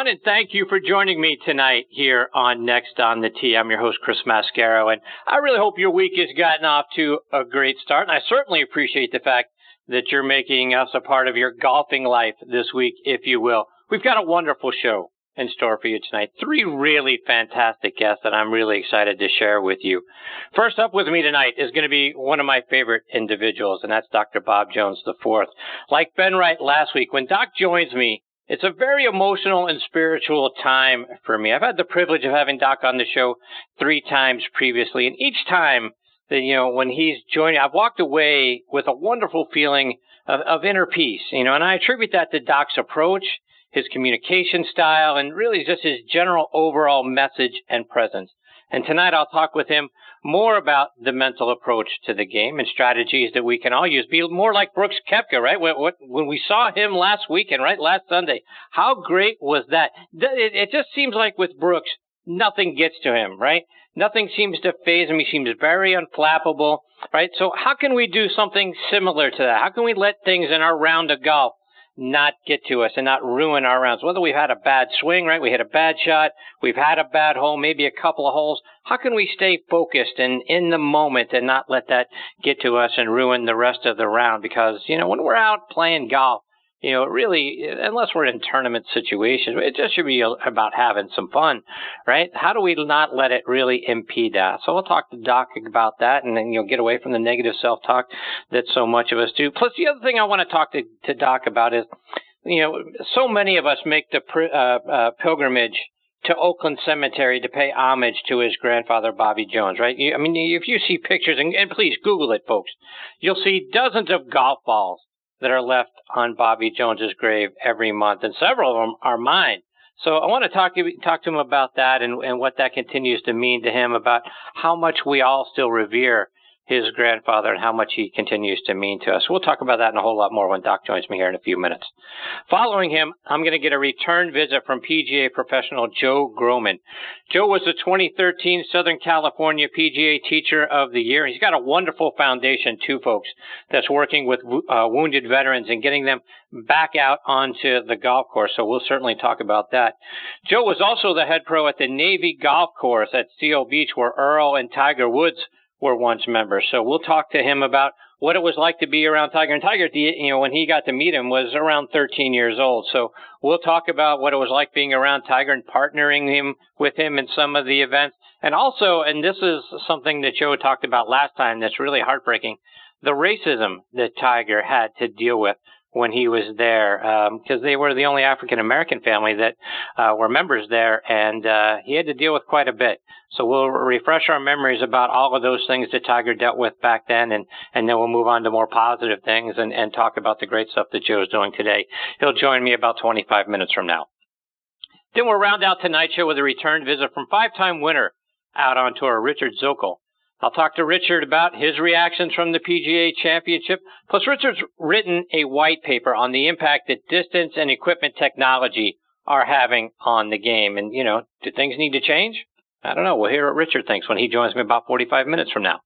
everyone, and thank you for joining me tonight here on Next on the Tee. I'm your host, Chris Mascaro, and I really hope your week has gotten off to a great start. And I certainly appreciate the fact that you're making us a part of your golfing life this week, if you will. We've got a wonderful show in store for you tonight. Three really fantastic guests that I'm really excited to share with you. First up with me tonight is going to be one of my favorite individuals, and that's Dr. Bob Jones IV. Like Ben Wright last week, when Doc joins me, it's a very emotional and spiritual time for me. I've had the privilege of having Doc on the show three times previously, and each time that you know when he's joining, I've walked away with a wonderful feeling of, of inner peace. You know, and I attribute that to Doc's approach, his communication style, and really just his general overall message and presence. And tonight I'll talk with him more about the mental approach to the game and strategies that we can all use. Be more like Brooks Koepka, right? When, we saw him last weekend, right? Last Sunday. How great was that? It just seems like with Brooks, nothing gets to him, right? Nothing seems to phase him. He seems very unflappable, right? So how can we do something similar to that? How can we let things in our round of golf not get to us and not ruin our rounds. Whether we've had a bad swing, right? We hit a bad shot. We've had a bad hole, maybe a couple of holes. How can we stay focused and in the moment and not let that get to us and ruin the rest of the round? Because, you know, when we're out playing golf, you know, really, unless we're in tournament situations, it just should be about having some fun, right? How do we not let it really impede that? So we'll talk to Doc about that and then you'll get away from the negative self-talk that so much of us do. Plus, the other thing I want to talk to, to Doc about is, you know, so many of us make the uh, uh, pilgrimage to Oakland Cemetery to pay homage to his grandfather, Bobby Jones, right? I mean, if you see pictures, and, and please Google it, folks, you'll see dozens of golf balls that are left on Bobby Jones's grave every month, and several of them are mine. So I want to talk to talk to him about that and, and what that continues to mean to him about how much we all still revere his grandfather and how much he continues to mean to us. We'll talk about that and a whole lot more when Doc joins me here in a few minutes. Following him, I'm going to get a return visit from PGA professional Joe Grohman. Joe was the 2013 Southern California PGA Teacher of the Year. He's got a wonderful foundation, too, folks, that's working with uh, wounded veterans and getting them back out onto the golf course. So we'll certainly talk about that. Joe was also the head pro at the Navy Golf Course at Seal Beach, where Earl and Tiger Woods were once members. So we'll talk to him about what it was like to be around Tiger. And Tiger, you know, when he got to meet him was around 13 years old. So we'll talk about what it was like being around Tiger and partnering him with him in some of the events. And also, and this is something that Joe talked about last time that's really heartbreaking, the racism that Tiger had to deal with when he was there because um, they were the only African American family that uh, were members there, and uh, he had to deal with quite a bit. So we'll refresh our memories about all of those things that Tiger dealt with back then, and and then we'll move on to more positive things and and talk about the great stuff that Joe's doing today. He'll join me about 25 minutes from now. Then we'll round out tonight's show with a return visit from five-time winner out on tour, Richard Zokol. I'll talk to Richard about his reactions from the PGA Championship. Plus, Richard's written a white paper on the impact that distance and equipment technology are having on the game. And, you know, do things need to change? I don't know. We'll hear what Richard thinks when he joins me about 45 minutes from now.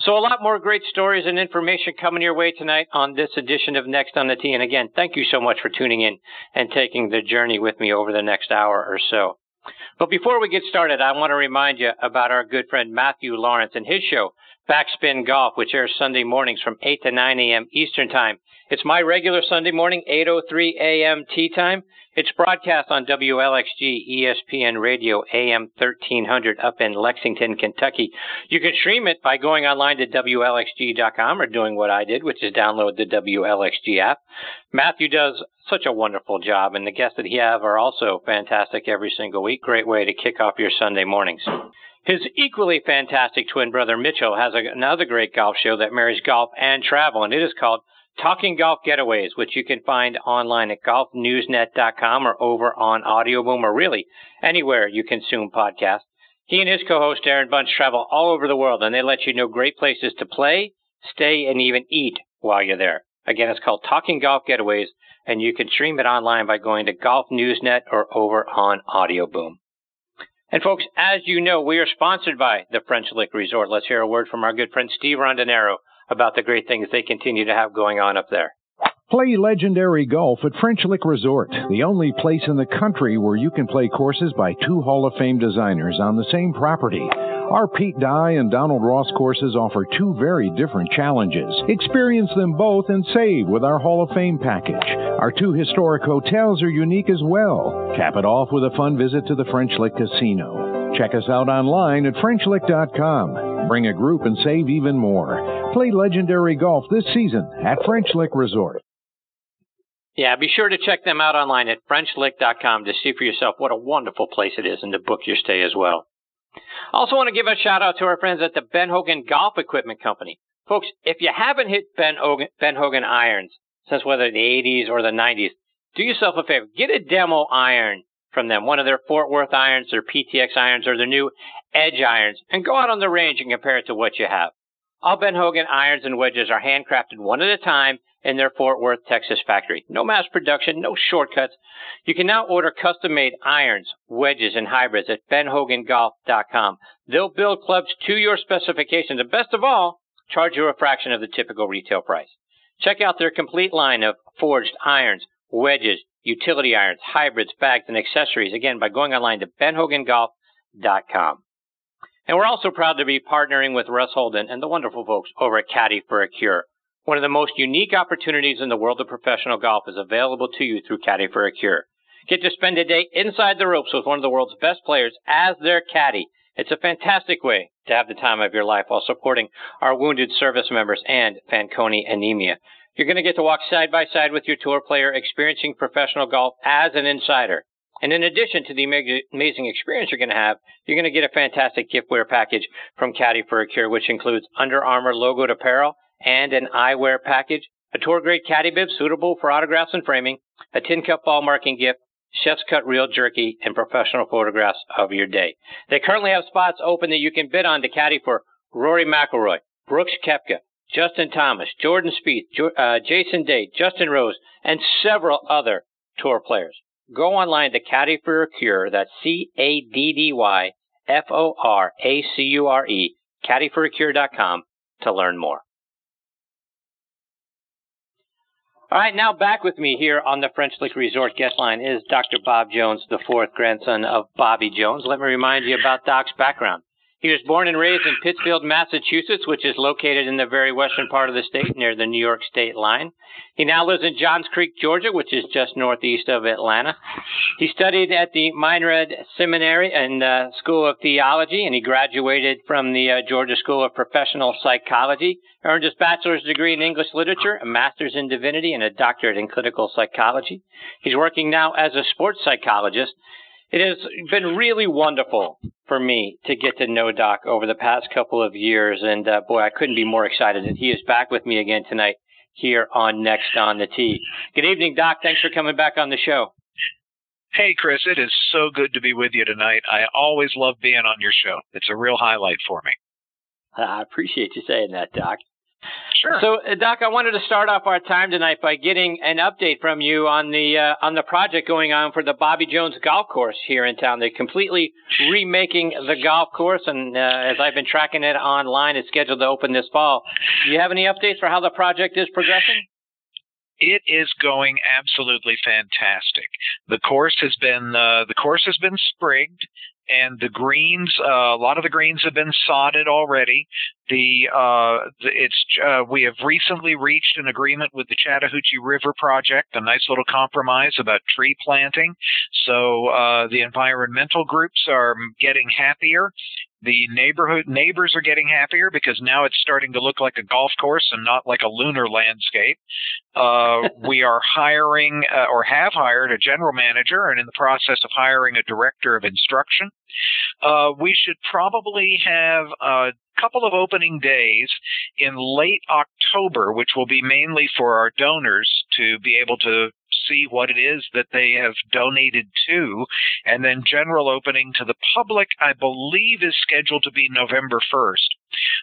So a lot more great stories and information coming your way tonight on this edition of Next on the Tee. And again, thank you so much for tuning in and taking the journey with me over the next hour or so. But before we get started, I want to remind you about our good friend Matthew Lawrence and his show, Backspin Golf, which airs Sunday mornings from 8 to 9 a.m. Eastern Time. It's my regular Sunday morning, 8.03 a.m. tee time. It's broadcast on WLXG ESPN Radio AM 1300 up in Lexington, Kentucky. You can stream it by going online to WLXG.com or doing what I did, which is download the WLXG app. Matthew does such a wonderful job, and the guests that he have are also fantastic every single week. Great way to kick off your Sunday mornings. His equally fantastic twin brother Mitchell has a, another great golf show that marries golf and travel, and it is called Talking Golf Getaways, which you can find online at golfnewsnet.com or over on Audioboom or really anywhere you consume podcasts. He and his co-host Aaron Bunch travel all over the world and they let you know great places to play, stay, and even eat while you're there. Again, it's called Talking Golf Getaways and you can stream it online by going to Golf Newsnet or over on Audioboom. And folks, as you know, we are sponsored by the French Lick Resort. Let's hear a word from our good friend Steve Rondinero about the great things they continue to have going on up there. Play legendary golf at French Lick Resort, the only place in the country where you can play courses by two Hall of Fame designers on the same property. Our Pete Dye and Donald Ross courses offer two very different challenges. Experience them both and save with our Hall of Fame package. Our two historic hotels are unique as well. Cap it off with a fun visit to the French Lick Casino. Check us out online at FrenchLick.com. Bring a group and save even more. Play legendary golf this season at French Lick Resort. Yeah, be sure to check them out online at FrenchLick.com to see for yourself what a wonderful place it is and to book your stay as well. Also want to give a shout out to our friends at the Ben Hogan Golf Equipment Company. Folks, if you haven't hit Ben Hogan, ben Hogan irons since whether the 80s or the 90s, do yourself a favor. Get a demo iron from them, one of their Fort Worth irons, their PTX irons, or their new Edge irons, and go out on the range and compare it to what you have. All Ben Hogan irons and wedges are handcrafted one at a time in their Fort Worth, Texas factory. No mass production, no shortcuts. You can now order custom made irons, wedges, and hybrids at benhogangolf.com. They'll build clubs to your specifications and best of all, charge you a fraction of the typical retail price. Check out their complete line of forged irons, wedges, utility irons, hybrids, bags, and accessories again by going online to benhogangolf.com. And we're also proud to be partnering with Russ Holden and the wonderful folks over at Caddy for a Cure. One of the most unique opportunities in the world of professional golf is available to you through Caddy for a Cure. Get to spend a day inside the ropes with one of the world's best players as their caddy. It's a fantastic way to have the time of your life while supporting our wounded service members and Fanconi anemia. You're going to get to walk side by side with your tour player experiencing professional golf as an insider. And in addition to the amazing experience you're going to have, you're going to get a fantastic giftware package from Caddy for a Cure, which includes Under Armour logoed apparel and an eyewear package, a tour grade caddy bib suitable for autographs and framing, a tin cup ball marking gift, chef's cut real jerky, and professional photographs of your day. They currently have spots open that you can bid on to caddy for Rory McIlroy, Brooks Koepka, Justin Thomas, Jordan Spieth, uh, Jason Day, Justin Rose, and several other tour players go online to Caddy for Cure. That's C A D D Y F O R A C U R E, caddyforacure.com to learn more. All right, now back with me here on the French Lick Resort guest line is Dr. Bob Jones, the fourth grandson of Bobby Jones. Let me remind you about Doc's background. He was born and raised in Pittsfield, Massachusetts, which is located in the very western part of the state near the New York state line. He now lives in Johns Creek, Georgia, which is just northeast of Atlanta. He studied at the Meinrad Seminary and uh, School of Theology, and he graduated from the uh, Georgia School of Professional Psychology. Earned his bachelor's degree in English literature, a master's in divinity, and a doctorate in clinical psychology. He's working now as a sports psychologist it has been really wonderful for me to get to know Doc over the past couple of years. And uh, boy, I couldn't be more excited that he is back with me again tonight here on Next on the Tee. Good evening, Doc. Thanks for coming back on the show. Hey, Chris, it is so good to be with you tonight. I always love being on your show. It's a real highlight for me. I appreciate you saying that, Doc. Sure. So, uh, Doc, I wanted to start off our time tonight by getting an update from you on the uh, on the project going on for the Bobby Jones Golf Course here in town. They're completely remaking the golf course, and uh, as I've been tracking it online, it's scheduled to open this fall. Do you have any updates for how the project is progressing? it is going absolutely fantastic. The course has been uh, the course has been sprigged and the greens, uh, a lot of the greens have been sodded already. The, uh, the it's uh, we have recently reached an agreement with the Chattahoochee River Project, a nice little compromise about tree planting. So uh, the environmental groups are getting happier, the neighborhood neighbors are getting happier because now it's starting to look like a golf course and not like a lunar landscape. Uh, we are hiring uh, or have hired a general manager and in the process of hiring a director of instruction. Uh, we should probably have a couple of opening days in late October, which will be mainly for our donors to be able to see what it is that they have donated to. And then general opening to the public, I believe, is scheduled to be November 1st.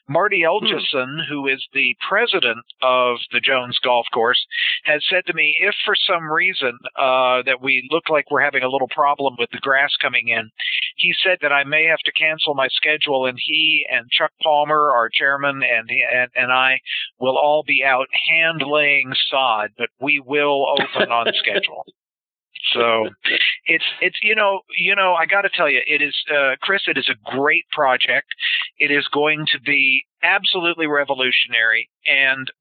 Marty hmm. Elgison, hmm. who is the president of the Jones Golf Course, has said to me, if for some reason uh, that we look like we're having a little problem with the grass coming in, he said that I may have to cancel my schedule, and he and Chuck Palmer, our chairman, and and, and I will all be out hand laying sod, but we will open on schedule. So it's it's you know you know I got to tell you it is uh, Chris it is a great project. It is going to be absolutely revolutionary and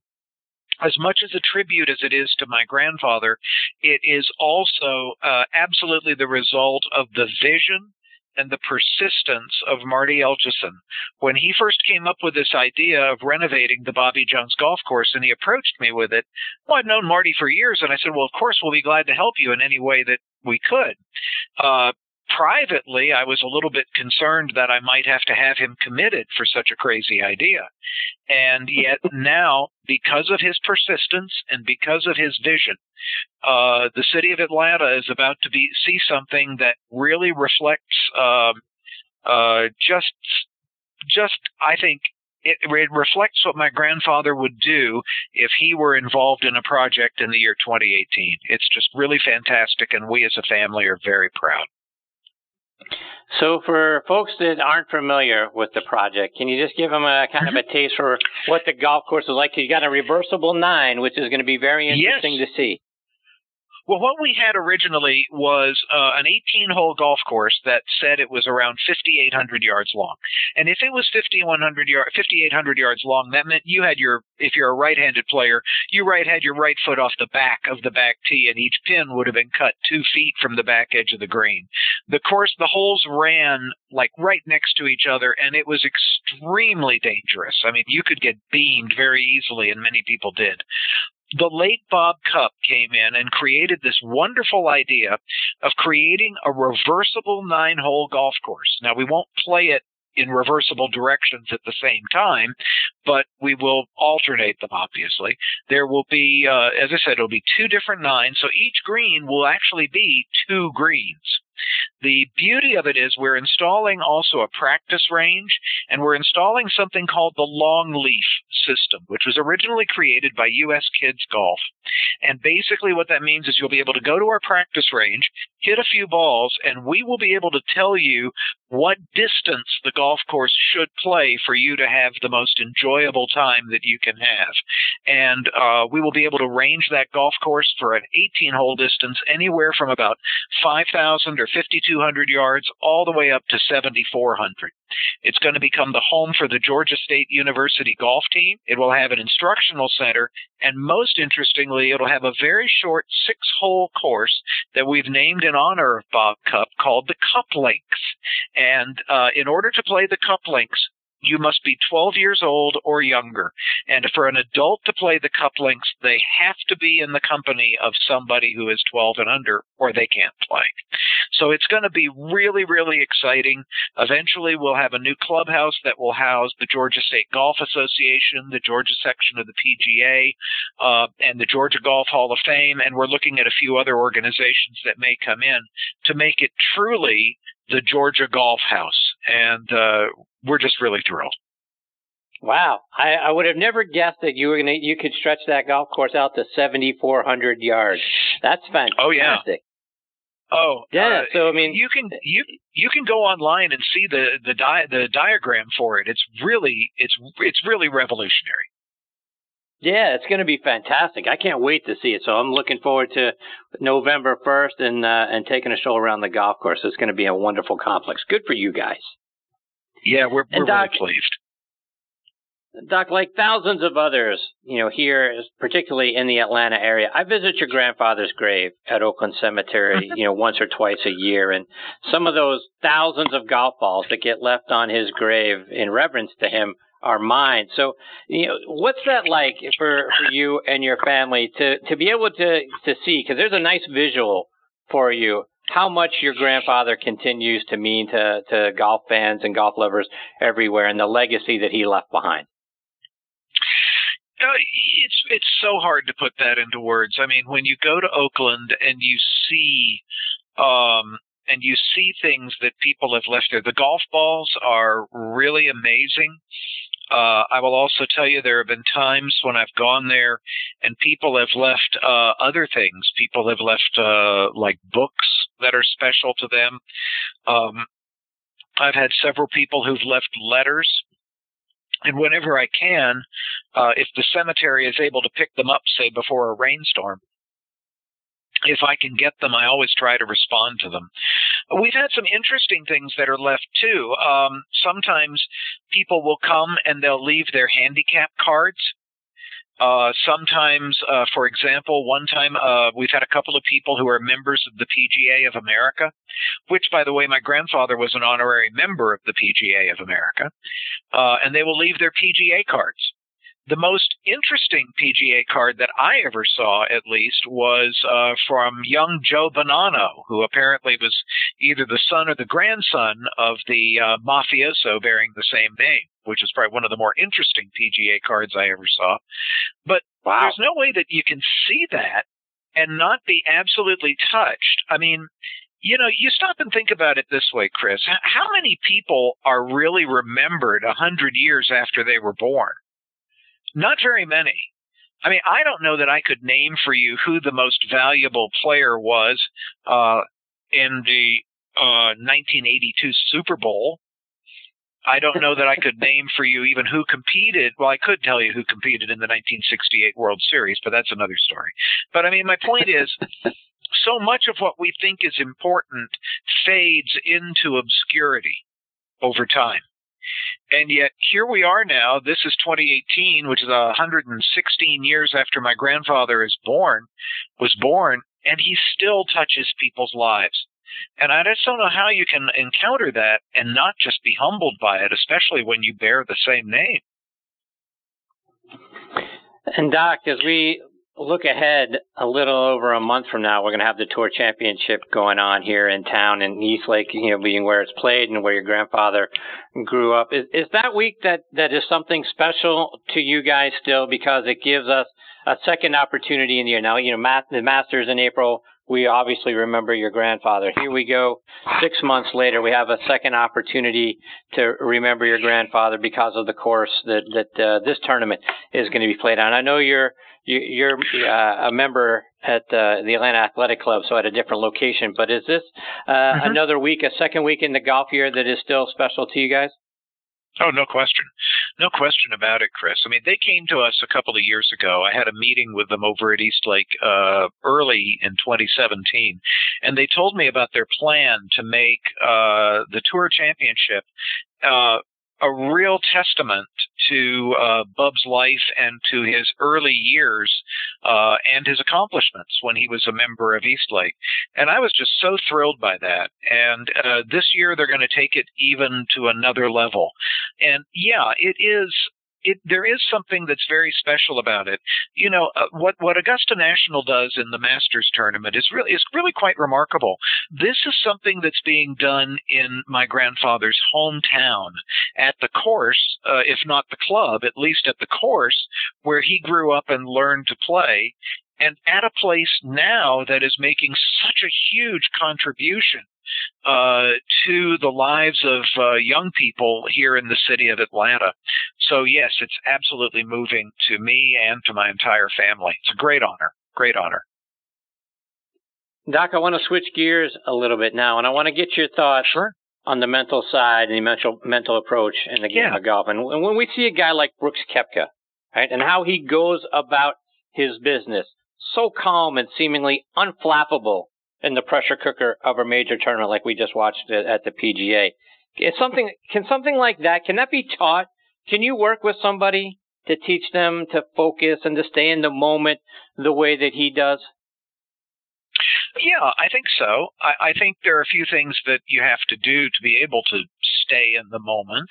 as much as a tribute as it is to my grandfather, it is also uh, absolutely the result of the vision and the persistence of Marty Elgison. When he first came up with this idea of renovating the Bobby Jones golf course and he approached me with it, well, I'd known Marty for years and I said, well, of course, we'll be glad to help you in any way that we could. Uh, privately, I was a little bit concerned that I might have to have him committed for such a crazy idea. And yet now, because of his persistence and because of his vision, uh, the city of Atlanta is about to be see something that really reflects uh, uh, just just I think it, it, reflects what my grandfather would do if he were involved in a project in the year 2018. It's just really fantastic, and we as a family are very proud. So, for folks that aren't familiar with the project, can you just give them a kind of a mm-hmm. taste for what the golf course is like? You've got a reversible nine, which is going to be very interesting yes. to see. Well, what we had originally was uh, an 18 hole golf course that said it was around 5,800 yards long. And if it was 5,100 yard, 5,800 yards long, that meant you had your, if you're a right handed player, you right had your right foot off the back of the back tee, and each pin would have been cut two feet from the back edge of the green. The course, the holes ran like right next to each other, and it was extremely dangerous. I mean, you could get beamed very easily, and many people did the late Bob Cupp came in and created this wonderful idea of creating a reversible nine hole golf course. Now, we won't play it in reversible directions at the same time, but we will alternate them, obviously. There will be, uh, as I said, it'll be two different nines, so each green will actually be two greens. The beauty of it is we're installing also a practice range and we're installing something called the Longleaf system, which was originally created by US Kids Golf. And basically what that means is you'll be able to go to our practice range, hit a few balls, and we will be able to tell you what distance the golf course should play for you to have the most enjoyable time that you can have. And uh, we will be able to range that golf course for an 18 hole distance anywhere from about 5,000 or 5,200 yards all the way up to 7,400. It's going to become the home for the Georgia State University golf team. It will have an instructional center, and most interestingly, it'll have a very short six hole course that we've named in honor of Bob Cupp called the Cupp Links. And uh, in order to play the Cupp Links, you must be 12 years old or younger. And for an adult to play the Cupp Links, they have to be in the company of somebody who is 12 and under, or they can't play. So it's going to be really, really exciting. Eventually, we'll have a new clubhouse that will house the Georgia State Golf Association, the Georgia section of the PGA, uh, and the Georgia Golf Hall of Fame. And we're looking at a few other organizations that may come in to make it truly the Georgia Golf House. And uh, we're just really thrilled. Wow, I, I would have never guessed that you were gonna you could stretch that golf course out to seventy four hundred yards. That's fantastic. Oh yeah. Oh yeah. Uh, so I mean, you can you you can go online and see the the di- the diagram for it. It's really it's it's really revolutionary. Yeah, it's going to be fantastic. I can't wait to see it. So I'm looking forward to November 1st and uh, and taking a stroll around the golf course. It's going to be a wonderful complex. Good for you guys. Yeah, we're, we're Doc, really pleased. Doc, like thousands of others, you know, here, particularly in the Atlanta area, I visit your grandfather's grave at Oakland Cemetery, you know, once or twice a year. And some of those thousands of golf balls that get left on his grave in reverence to him are mine. So, you know, what's that like for, for you and your family to, to be able to, to see? Because there's a nice visual for you how much your grandfather continues to mean to, to golf fans and golf lovers everywhere and the legacy that he left behind. Uh, it's it's so hard to put that into words. I mean, when you go to Oakland and you see um, and you see things that people have left there, the golf balls are really amazing. Uh, I will also tell you there have been times when I've gone there and people have left uh, other things. People have left uh, like books that are special to them. Um, I've had several people who've left letters. And whenever I can, uh, if the cemetery is able to pick them up, say before a rainstorm, if I can get them, I always try to respond to them. We've had some interesting things that are left too. Um, sometimes people will come and they'll leave their handicap cards. Uh, sometimes, uh, for example, one time uh, we've had a couple of people who are members of the PGA of America, which, by the way, my grandfather was an honorary member of the PGA of America, uh, and they will leave their PGA cards the most interesting PGA card that I ever saw, at least, was uh, from young Joe Bonanno, who apparently was either the son or the grandson of the uh, mafioso bearing the same name, which is probably one of the more interesting PGA cards I ever saw. But wow. there's no way that you can see that and not be absolutely touched. I mean, you know, you stop and think about it this way, Chris. How many people are really remembered a hundred years after they were born? Not very many. I mean, I don't know that I could name for you who the most valuable player was uh, in the uh, 1982 Super Bowl. I don't know that I could name for you even who competed. Well, I could tell you who competed in the 1968 World Series, but that's another story. But I mean, my point is, so much of what we think is important fades into obscurity over time. And yet here we are now. This is 2018, which is 116 years after my grandfather is born, was born, and he still touches people's lives. And I just don't know how you can encounter that and not just be humbled by it, especially when you bear the same name. And Doc, as we look ahead a little over a month from now, we're going to have the tour championship going on here in town in East Lake, you know, being where it's played and where your grandfather grew up. Is, is that week that, that is something special to you guys still because it gives us a second opportunity in the year? Now, you know, the Masters in April, we obviously remember your grandfather. Here we go, six months later, we have a second opportunity to remember your grandfather because of the course that that uh, this tournament is going to be played on. I know you're you, are uh, a member at uh, the Atlanta Athletic Club, so at a different location. But is this uh, mm-hmm. another week, a second week in the golf year that is still special to you guys? Oh, no question. No question about it, Chris. I mean, they came to us a couple of years ago. I had a meeting with them over at East Lake uh, early in 2017, and they told me about their plan to make uh, the Tour Championship uh, a real testament to uh, Bub's life and to his early years uh, and his accomplishments when he was a member of East Lake. And I was just so thrilled by that. And uh, this year they're going to take it even to another level. And yeah, it is it, there is something that's very special about it. You know, uh, what what Augusta National does in the Masters tournament is really is really quite remarkable. This is something that's being done in my grandfather's hometown at the course, uh, if not the club, at least at the course where he grew up and learned to play and at a place now that is making such a huge contribution uh, to the lives of uh, young people here in the city of Atlanta. So, yes, it's absolutely moving to me and to my entire family. It's a great honor. Great honor. Doc, I want to switch gears a little bit now, and I want to get your thoughts sure. on the mental side and the mental mental approach in the game yeah. of golf. And when we see a guy like Brooks Koepka, right, and how he goes about his business, so calm and seemingly unflappable in the pressure cooker of a major tournament like we just watched at the PGA. It's something, can something like that, can that be taught? Can you work with somebody to teach them to focus and to stay in the moment the way that he does? Yeah, I think so. I, I, think there are a few things that you have to do to be able to stay in the moment.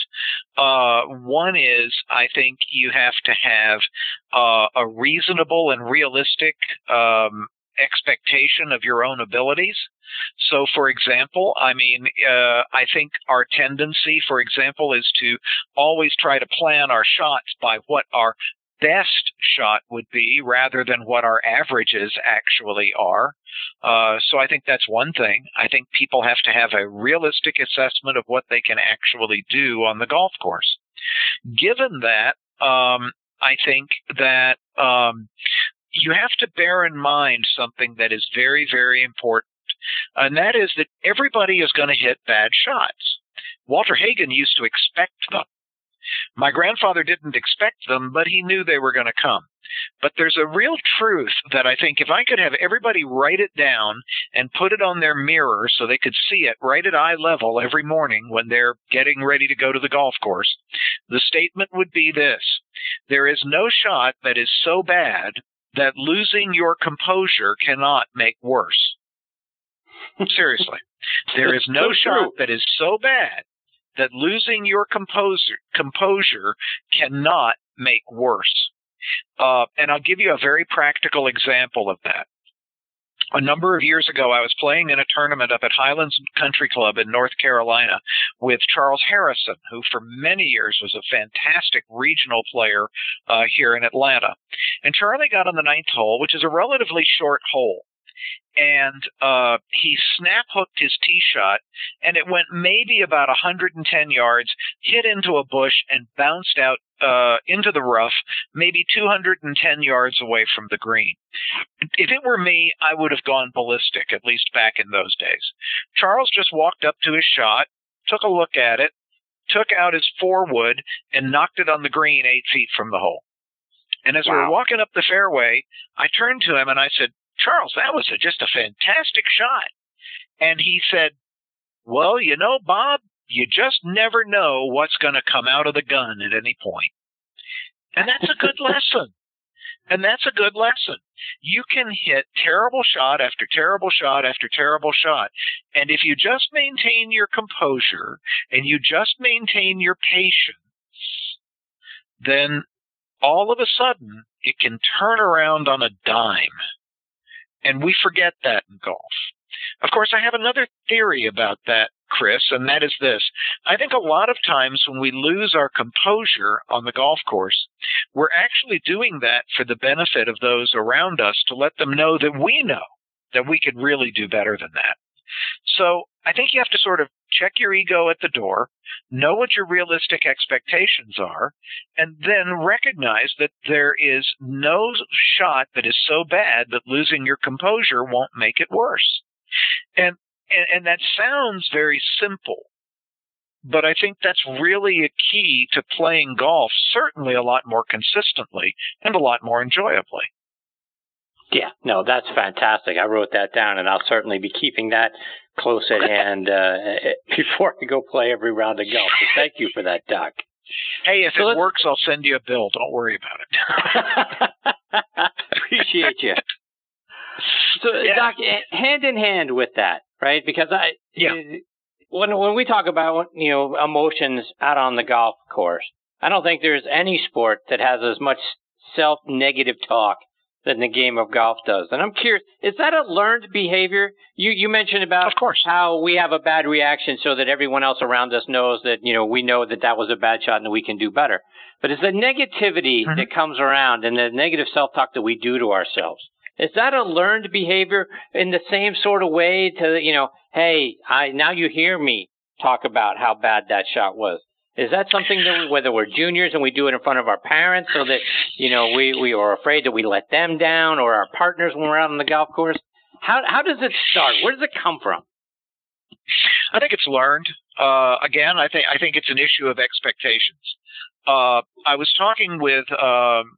Uh, one is, I think you have to have uh, a reasonable and realistic um, expectation of your own abilities. So, for example, I mean, uh, I think our tendency, for example, is to always try to plan our shots by what our best shot would be rather than what our averages actually are. Uh, so I think that's one thing. I think people have to have a realistic assessment of what they can actually do on the golf course. Given that, um, I think that um, you have to bear in mind something that is very, very important, and that is that everybody is going to hit bad shots. Walter Hagen used to expect them. My grandfather didn't expect them, but he knew they were going to come. But there's a real truth that I think if I could have everybody write it down and put it on their mirror so they could see it right at eye level every morning when they're getting ready to go to the golf course, the statement would be this There is no shot that is so bad that losing your composure cannot make worse. Seriously. There is no so shot that is so bad that losing your composer, composure cannot make worse. Uh, and I'll give you a very practical example of that. A number of years ago, I was playing in a tournament up at Highlands Country Club in North Carolina with Charles Harrison, who for many years was a fantastic regional player uh, here in Atlanta. And Charlie got on the ninth hole, which is a relatively short hole and uh, he snap hooked his tee shot, and it went maybe about 110 yards, hit into a bush, and bounced out uh, into the rough, maybe 210 yards away from the green. If it were me, I would have gone ballistic, at least back in those days. Charles just walked up to his shot, took a look at it, took out his four wood, and knocked it on the green eight feet from the hole. And as wow. we were walking up the fairway, I turned to him and I said, Charles, that was a, just a fantastic shot. And he said, Well, you know, Bob, you just never know what's going to come out of the gun at any point. And that's a good lesson. And that's a good lesson. You can hit terrible shot after terrible shot after terrible shot. And if you just maintain your composure and you just maintain your patience, then all of a sudden it can turn around on a dime. And we forget that in golf. Of course, I have another theory about that, Chris, and that is this. I think a lot of times when we lose our composure on the golf course, we're actually doing that for the benefit of those around us to let them know that we know that we could really do better than that. So I think you have to sort of check your ego at the door, know what your realistic expectations are, and then recognize that there is no shot that is so bad that losing your composure won't make it worse. And, and, and that sounds very simple, but I think that's really a key to playing golf, certainly a lot more consistently and a lot more enjoyably. Yeah, no, that's fantastic. I wrote that down, and I'll certainly be keeping that close at hand uh, before I go play every round of golf. So thank you for that, Doc. Hey, if so it works, I'll send you a bill. Don't worry about it. Appreciate you. So, yeah. Doc, hand in hand with that, right? Because I, yeah. when when we talk about you know emotions out on the golf course, I don't think there's any sport that has as much self negative talk than the game of golf does. And I'm curious, is that a learned behavior? You you mentioned about of course. how we have a bad reaction so that everyone else around us knows that, you know, we know that that was a bad shot and we can do better. But is the negativity mm-hmm. that comes around and the negative self-talk that we do to ourselves, is that a learned behavior in the same sort of way to, you know, hey, I now you hear me talk about how bad that shot was. Is that something that we, whether we're juniors and we do it in front of our parents so that, you know, we, we are afraid that we let them down or our partners when we're out on the golf course? How, how does it start? Where does it come from? I think it's learned. Uh, again, I think, I think it's an issue of expectations. Uh, I was talking with, um,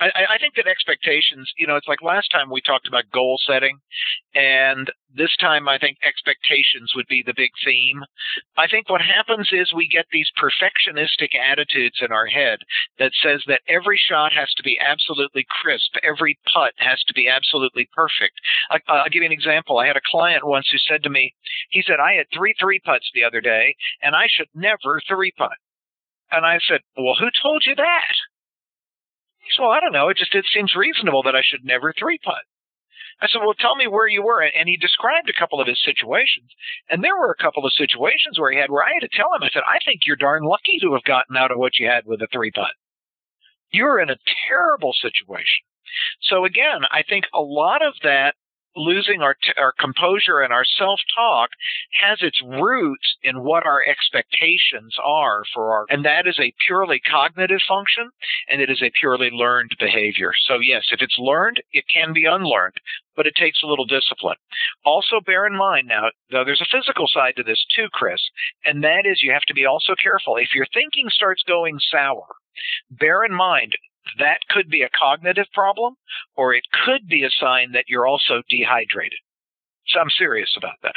I, I think that expectations, you know, it's like last time we talked about goal setting, and this time I think expectations would be the big theme. I think what happens is we get these perfectionistic attitudes in our head that says that every shot has to be absolutely crisp, every putt has to be absolutely perfect. I, I'll give you an example. I had a client once who said to me, he said, I had three three putts the other day, and I should never three putt. And I said, Well, who told you that? He said, well, I don't know. It just it seems reasonable that I should never three putt. I said, well, tell me where you were. And he described a couple of his situations. And there were a couple of situations where he had where I had to tell him, I said, I think you're darn lucky to have gotten out of what you had with a three putt. You're in a terrible situation. So again, I think a lot of that losing our, t- our composure and our self talk has its roots in what our expectations are for our, and that is a purely cognitive function and it is a purely learned behavior. So yes, if it's learned, it can be unlearned, but it takes a little discipline. Also, bear in mind now, though, there's a physical side to this too, Chris, and that is you have to be also careful. If your thinking starts going sour, bear in mind that could be a cognitive problem, or it could be a sign that you're also dehydrated. So I'm serious about that.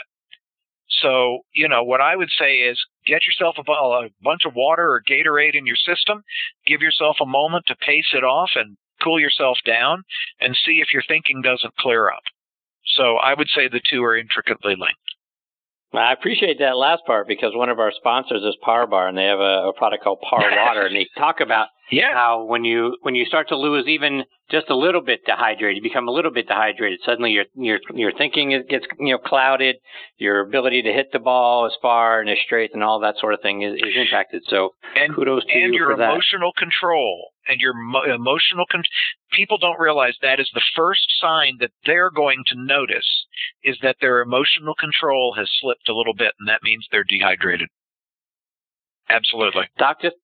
So, you know, what I would say is get yourself a, a, bunch of water or Gatorade in your system, give yourself a moment to pace it off and cool yourself down and see if your thinking doesn't clear up. So I would say the two are intricately linked. I appreciate that last part because one of our sponsors is Par Bar, and they have a, a product called Par Water, and they talk about yeah. how when you when you start to lose even just a little bit dehydrated, you become a little bit dehydrated. Suddenly, your your your thinking it gets you know clouded. Your ability to hit the ball as far and as straight and all that sort of thing is, is impacted. So and, kudos to and you your for that. emotional control and your mo- emotional con- people don't realize that is the first sign that they're going to notice is that their emotional control has slipped a little bit, and that means they're dehydrated. Absolutely. Doc, just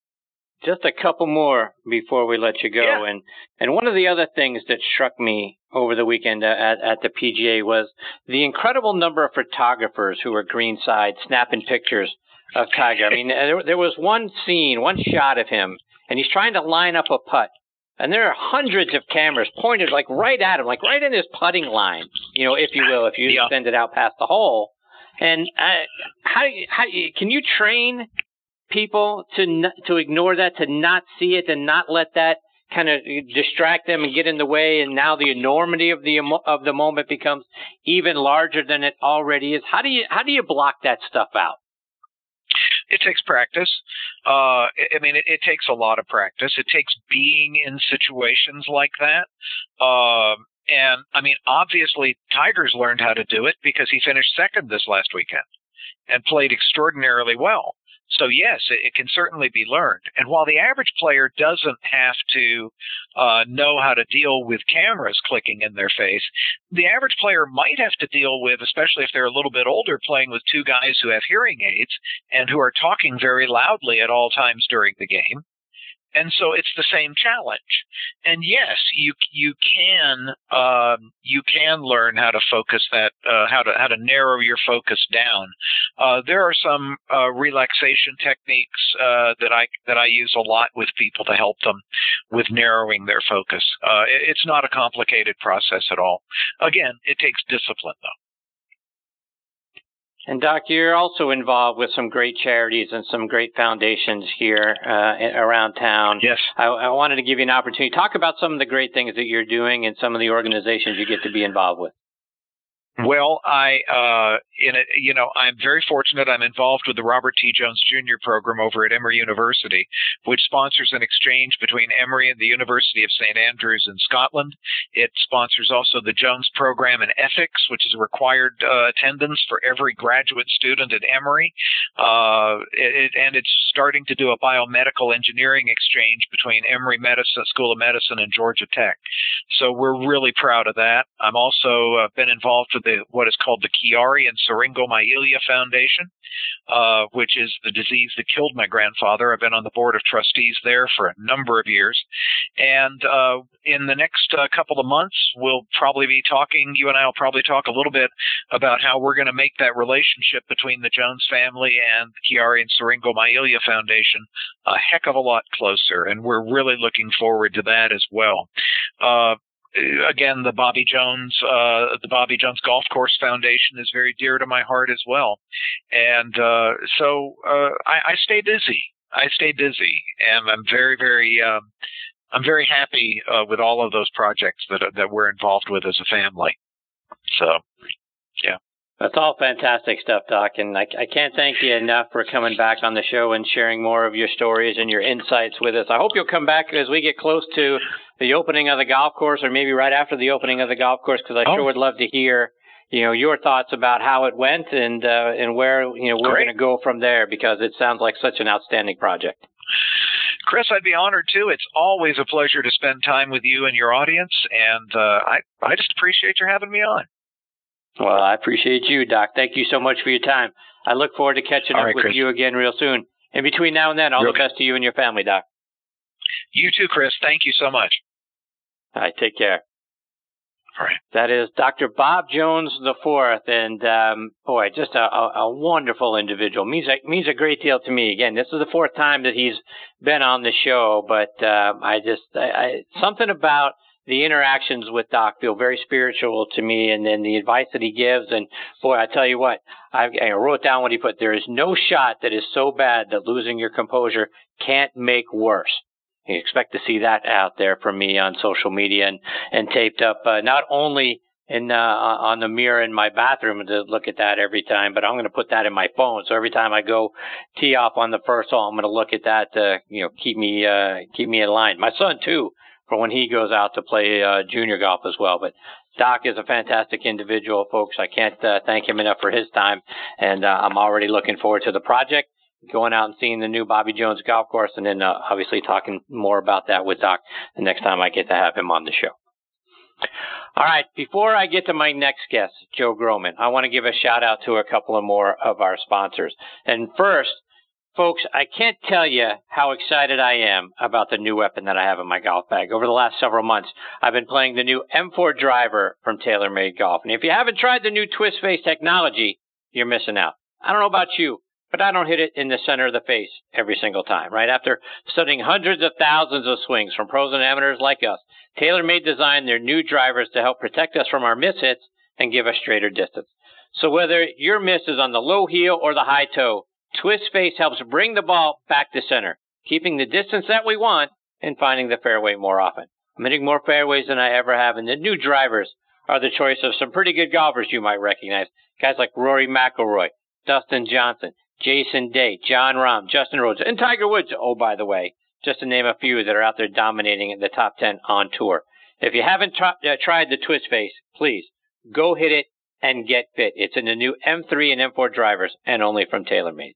just a couple more before we let you go. Yeah. And and one of the other things that struck me over the weekend at, at the PGA was the incredible number of photographers who were greenside snapping pictures of Tiger. I mean, there, there was one scene, one shot of him, and he's trying to line up a putt. And there are hundreds of cameras pointed like right at him, like right in his putting line, you know, if you will, if you Yeah. extend it out past the hole. And uh, how how can you train people to to ignore that, to not see it, and not let that kind of distract them and get in the way? And now the enormity of the of the moment becomes even larger than it already is. How do you how do you block that stuff out? It takes practice. Uh, I I mean, it, it takes a lot of practice. It takes being in situations like that. Um, and I mean, obviously, Tigers learned how to do it because he finished second this last weekend and played extraordinarily well. So yes, it, it can certainly be learned. And while the average player doesn't have to uh, know how to deal with cameras clicking in their face, the average player might have to deal with, especially if they're a little bit older, playing with two guys who have hearing aids and who are talking very loudly at all times during the game. And so it's the same challenge. And yes, you you can um, you can learn how to focus that uh, how to how to narrow your focus down. Uh, there are some uh, relaxation techniques uh, that I that I use a lot with people to help them with narrowing their focus. Uh, it- it's not a complicated process at all. Again, it takes discipline though. And Doc, you're also involved with some great charities and some great foundations here uh, around town. Yes. I, I wanted to give you an opportunity. To talk about some of the great things that you're doing and some of the organizations you get to be involved with. Well, I, uh, in a, you know, I'm very fortunate. I'm involved with the Robert T. Jones Jr. program over at Emory University, which sponsors an exchange between Emory and the University of St. Andrews in Scotland. It sponsors also the Jones program in ethics, which is a required uh, attendance for every graduate student at Emory. Uh, it, and it's starting to do a biomedical engineering exchange between Emory Medicine School of Medicine and Georgia Tech. So we're really proud of that. I'm also uh, been involved with the what is called the Chiari and Syringomyelia Foundation, uh, which is the disease that killed my grandfather. I've been on the board of trustees there for a number of years, and uh, in the next uh, couple of months, we'll probably be talking. You and I will probably talk a little bit about how we're going to make that relationship between the Jones family and the Chiari and Syringomyelia Foundation a heck of a lot closer, and we're really looking forward to that as well. Uh, again, the Bobby Jones, uh, the Bobby Jones Golf Course Foundation is very dear to my heart as well, and uh, so uh, I, I stay busy. I stay busy, and I'm very, very, um, I'm very happy uh, with all of those projects that that we're involved with as a family. So. That's all fantastic stuff, Doc, and I, I can't thank you enough for coming back on the show and sharing more of your stories and your insights with us. I hope you'll come back as we get close to the opening of the golf course, or maybe right after the opening of the golf course, because I Oh. sure would love to hear, you know, your thoughts about how it went and uh, and where you know we're going to go from there, because it sounds like such an outstanding project. Chris, I'd be honored too. It's always a pleasure to spend time with you and your audience, and uh, I I just appreciate your having me on. Well, I appreciate you, Doc. Thank you so much for your time. I look forward to catching All up right, with Chris. you again real soon. In between now and then, all Real the best to you and your family, Doc. You too, Chris. Thank you so much. All right, take care. Right. That is Dr. Bob Jones the fourth, and um, boy, just a, a, a, wonderful individual. means a, means a great deal to me. Again, this is the fourth time that he's been on the show, but uh, I just I, I, something about the interactions with Doc feel very spiritual to me, and then the advice that he gives. And boy, I tell you what, I, I wrote down what he put. There is no shot that is so bad that losing your composure can't make worse. You expect to see that out there from me on social media and, and taped up, uh, not only in, uh, on the mirror in my bathroom to look at that every time, but I'm going to put that in my phone. So every time I go tee off on the first hole, I'm going to look at that to, you know, keep me, uh, keep me in line. My son too, for when he goes out to play, uh, junior golf as well. But Doc is a fantastic individual, folks. I can't uh, thank him enough for his time, and uh, I'm already looking forward to the project going out and seeing the new Bobby Jones golf course, and then uh, obviously talking more about that with Doc the next time I get to have him on the show. All right, before I get to my next guest, Joe Grohman, I want to give a shout out to a couple of more of our sponsors. And first, folks, I can't tell you how excited I am about the new weapon that I have in my golf bag. Over the last several months, I've been playing the new M4 driver from TaylorMade Golf. And if you haven't tried the new twist face technology, you're missing out. I don't know about you, but I don't hit it in the center of the face every single time, right? After studying hundreds of thousands of swings from pros and amateurs like us, TaylorMade designed their new drivers to help protect us from our mishits and give us straighter distance. So whether your miss is on the low heel or the high toe, Twist Face helps bring the ball back to center, keeping the distance that we want and finding the fairway more often. I'm hitting more fairways than I ever have, and the new drivers are the choice of some pretty good golfers you might recognize. Guys like Rory McIlroy, Dustin Johnson, Jason Day, Jon Rahm, Justin Rose, and Tiger Woods, oh, by the way, just to name a few that are out there dominating in the top 10 on tour. If you haven't uh, tried the twist face, please go hit it and get fit. It's in the new M3 and M4 drivers and only from TaylorMade.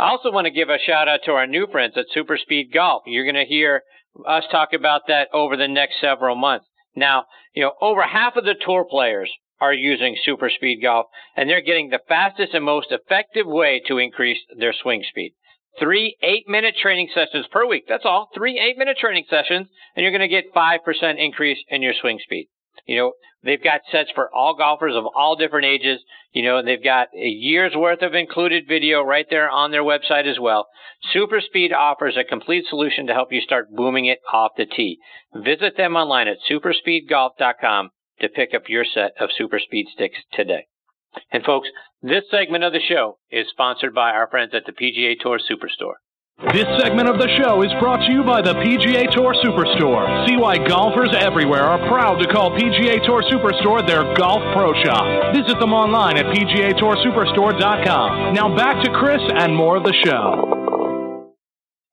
I also want to give a shout out to our new friends at Super Speed Golf. You're going to hear us talk about that over the next several months. Now, you know, over half of the tour players are using super speed golf and they're getting the fastest and most effective way to increase their swing speed. Three eight minute training sessions per week. That's all. Three eight minute training sessions and you're going to get 5% increase in your swing speed. You know, they've got sets for all golfers of all different ages. You know, they've got a year's worth of included video right there on their website as well. Super Speed offers a complete solution to help you start booming it off the tee. Visit them online at superspeedgolf.com to pick up your set of Super Speed sticks today. And folks, this segment of the show is sponsored by our friends at the PGA Tour Superstore. This segment of the show is brought to you by the PGA Tour Superstore. See why golfers everywhere are proud to call PGA Tour Superstore their golf pro shop. Visit them online at PGATourSuperstore.com. Now back to Chris and more of the show.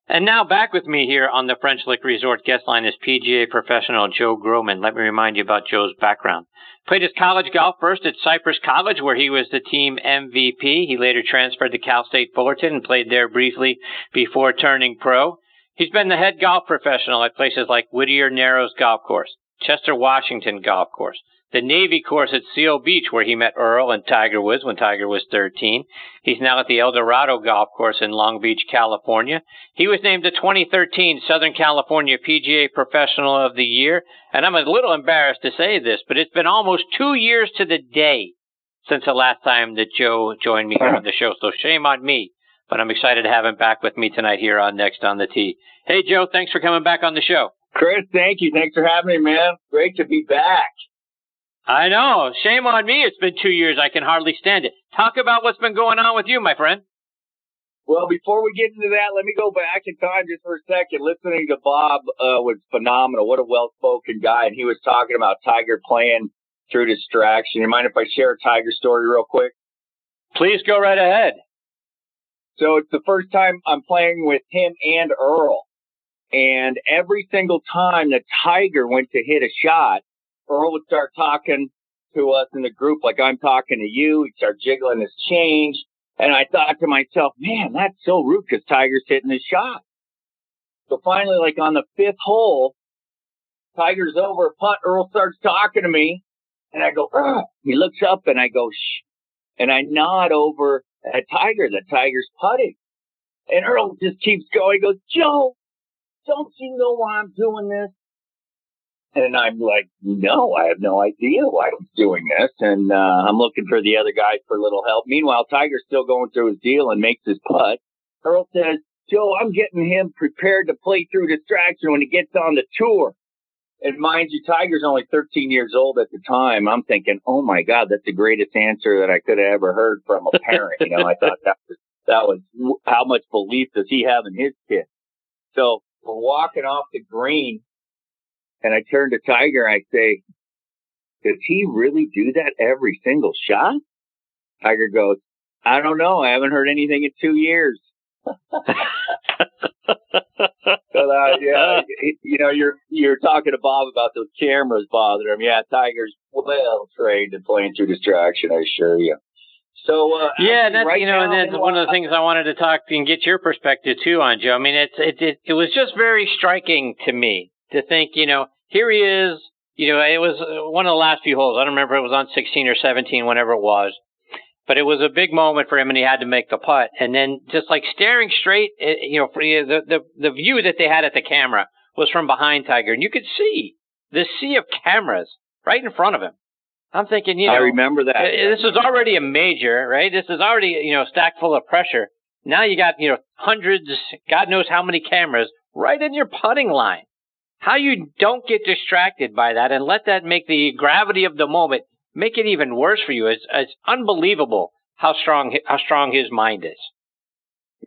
And now back with me here on the French Lick Resort guest line is PGA professional Joe Grohman. Let me remind you about Joe's background. Played his college golf first at Cypress College, where he was the team MVP. He later transferred to Cal State Fullerton and played there briefly before turning pro. He's been the head golf professional at places like Whittier Narrows Golf Course, Chester Washington Golf Course, the Navy course at Seal Beach, where he met Earl and Tiger Woods when Tiger was 13. He's now at the El Dorado Golf Course in Long Beach, California. He was named the 2013 Southern California PGA Professional of the Year. And I'm a little embarrassed to say this, but it's been almost two years to the day since the last time that Joe joined me here on the show. So shame on me, but I'm excited to have him back with me tonight here on Next on the Tee. Hey, Joe, thanks for coming back on the show. Chris, thank you. Thanks for having me, man. Great to be back. I know. Shame on me. It's been two years. I can hardly stand it. Talk about what's been going on with you, my friend. Well, before we get into that, let me go back in time just for a second. Listening to Bob uh, was phenomenal. What a well-spoken guy, and he was talking about Tiger playing through distraction. You mind if I share a Tiger story real quick? Please go right ahead. So it's the first time I'm playing with him and Earl, and every single time that Tiger went to hit a shot, Earl would start talking to us in the group like I'm talking to you. He'd start jiggling his change. And I thought to myself, man, that's so rude because Tiger's hitting his shot. So finally, like on the fifth hole, Tiger's over putt. Earl starts talking to me and I go, Ugh. he looks up and I go, shh. And I nod over at Tiger that Tiger's putting. And Earl just keeps going. Goes, Joe, don't you know why I'm doing this? And I'm like, no, I have no idea why he's doing this. And uh, I'm looking for the other guy for a little help. Meanwhile, Tiger's still going through his deal and makes his putt. Earl says, Joe, I'm getting him prepared to play through distraction when he gets on the tour. And mind you, Tiger's only 13 years old at the time. I'm thinking, oh my God, that's the greatest answer that I could have ever heard from a parent. you know, I thought that was, that was how much belief does he have in his kid? So we're walking off the green and I turn to Tiger. And I say, does he really do that every single shot? Tiger goes, I don't know. I haven't heard anything in two years. so that, yeah, you know, you're you're talking to Bob about those cameras bothering him. Yeah, Tiger's well trained in playing through distraction. I assure you. So uh, yeah, that's right you know, and that's one of the things I wanted to talk and get your perspective too on Joe. I mean, it's it it, it was just very striking to me to think, you know, here he is. You know, it was one of the last few holes. I don't remember it was on 16 or 17, whenever it was but it was a big moment for him, and he had to make the putt. And then just like staring straight, eh, you know, the the the view that they had at the camera was from behind Tiger, and you could see the sea of cameras right in front of him. I'm thinking, you know, I remember that. Eh, this is already a major, right? This is already you know stacked full of pressure. Now you got you know hundreds, God knows how many cameras right in your putting line. How you don't get distracted by that and let that make the gravity of the moment make it even worse for you. It's, it's unbelievable how strong how strong his mind is.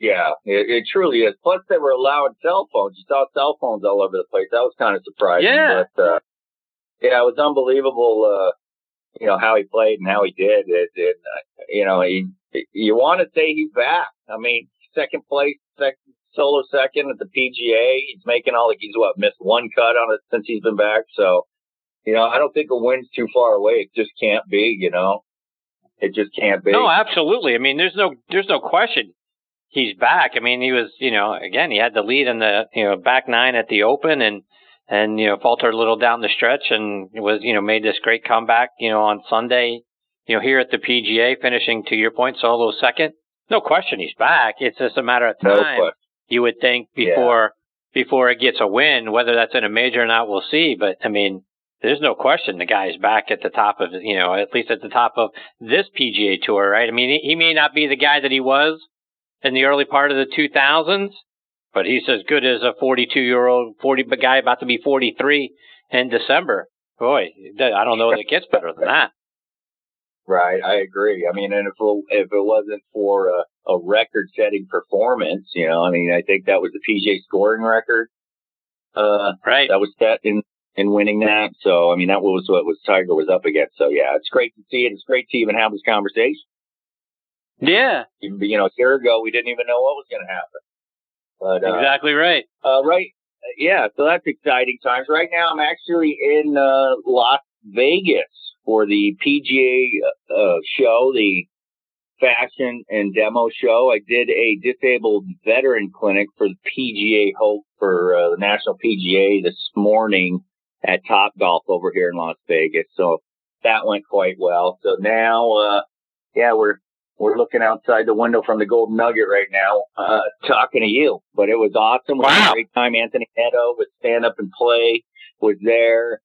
Yeah, it, it truly is. Plus, they were allowing cell phones. You saw cell phones all over the place. That was kind of surprising. Yeah. But, uh, yeah, it was unbelievable. Uh, you know how he played and how he did it. And uh, you know, he you want to say he's back. I mean, second place, second solo second at the PGA. He's making all like he's what missed one cut on it since he's been back. So you know, I don't think a win's too far away. It just can't be, you know. It just can't be. No, absolutely. I mean, there's no there's no question he's back. I mean, he was, you know, again, he had the lead in the, you know, back nine at the Open and and you know, faltered a little down the stretch and was, you know, made this great comeback, you know, on Sunday, you know, here at the PGA finishing to your point solo second. No question he's back. It's just a matter of time. No you would think before yeah. before it gets a win, whether that's in a major or not, we'll see. But I mean, there's no question the guy's back at the top of, you know, at least at the top of this PGA Tour, right? I mean, he may not be the guy that he was in the early part of the 2000s, but he's as good as a 42 year old, 40 guy about to be 43 in December. Boy, I don't know that it gets better than that. Right, I agree. I mean, and if it, if it wasn't for a, a record-setting performance, you know, I mean, I think that was the PGA scoring record. Uh, right. That was set in in winning that. So, I mean, that was what was Tiger was up against. So, yeah, it's great to see it. It's great to even have this conversation. Yeah. You know, a year ago, we didn't even know what was going to happen. But, uh, exactly right. Uh, right. Yeah. So that's exciting times. Right now, I'm actually in uh, Las Vegas for the PGA uh, show, the fashion and demo show. I did a disabled veteran clinic for the PGA Hope for uh, the National PGA this morning at Top Golf over here in Las Vegas. So that went quite well. So now, uh, yeah, we're, we're looking outside the window from the Golden Nugget right now, uh, talking to you. But it was awesome. Wow. It was a great time. Anthony Netto with Stand Up and Play was there.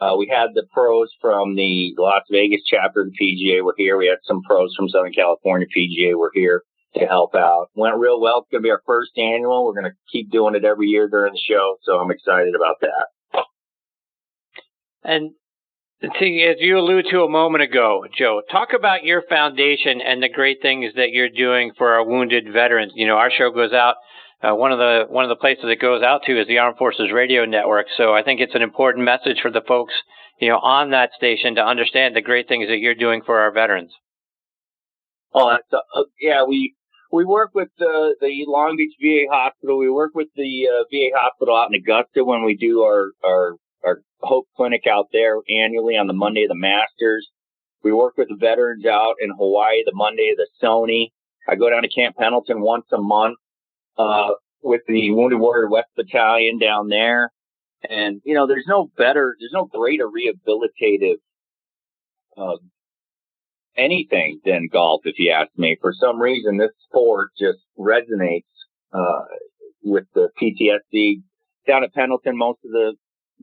Uh, we had the pros from the Las Vegas chapter of the PGA were here. We had some pros from Southern California PGA were here to help out. Went real well. It's going to be our first annual. We're going to keep doing it every year during the show. So I'm excited about that. And as you alluded to a moment ago, Joe, talk about your foundation and the great things that you're doing for our wounded veterans. You know, our show goes out. Uh, one of the one of the places it goes out to is the Armed Forces Radio Network. So I think it's an important message for the folks, you know, on that station to understand the great things that you're doing for our veterans. Oh, that's, uh, yeah, we we work with the the Long Beach VA Hospital. We work with the uh, VA Hospital out in Augusta when we do our our our Hope Clinic out there annually on the Monday of the Masters. We work with the veterans out in Hawaii the Monday of the Sony. I go down to Camp Pendleton once a month uh, with the Wounded Warrior West Battalion down there. And, you know, there's no better, there's no greater rehabilitative uh, anything than golf, if you ask me. For some reason, this sport just resonates uh, with the PTSD. Down at Pendleton, most of the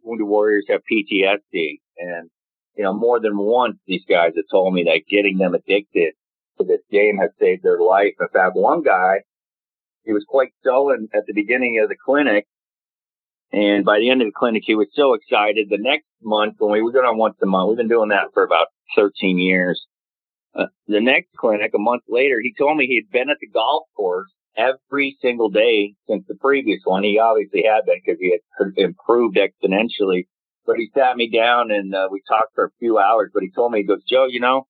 wounded warriors have PTSD, and you know more than once these guys have told me that getting them addicted to this game has saved their life. In fact, one guy, he was quite sullen at the beginning of the clinic, and by the end of the clinic, he was so excited. The next month, when we were going on once a month, we've been doing that for about 13 years. Uh, the next clinic, a month later, he told me he had been at the golf course every single day since the previous one. He obviously had been because he had improved exponentially. But he sat me down and uh, we talked for a few hours. But he told me, he goes, Joe, you know,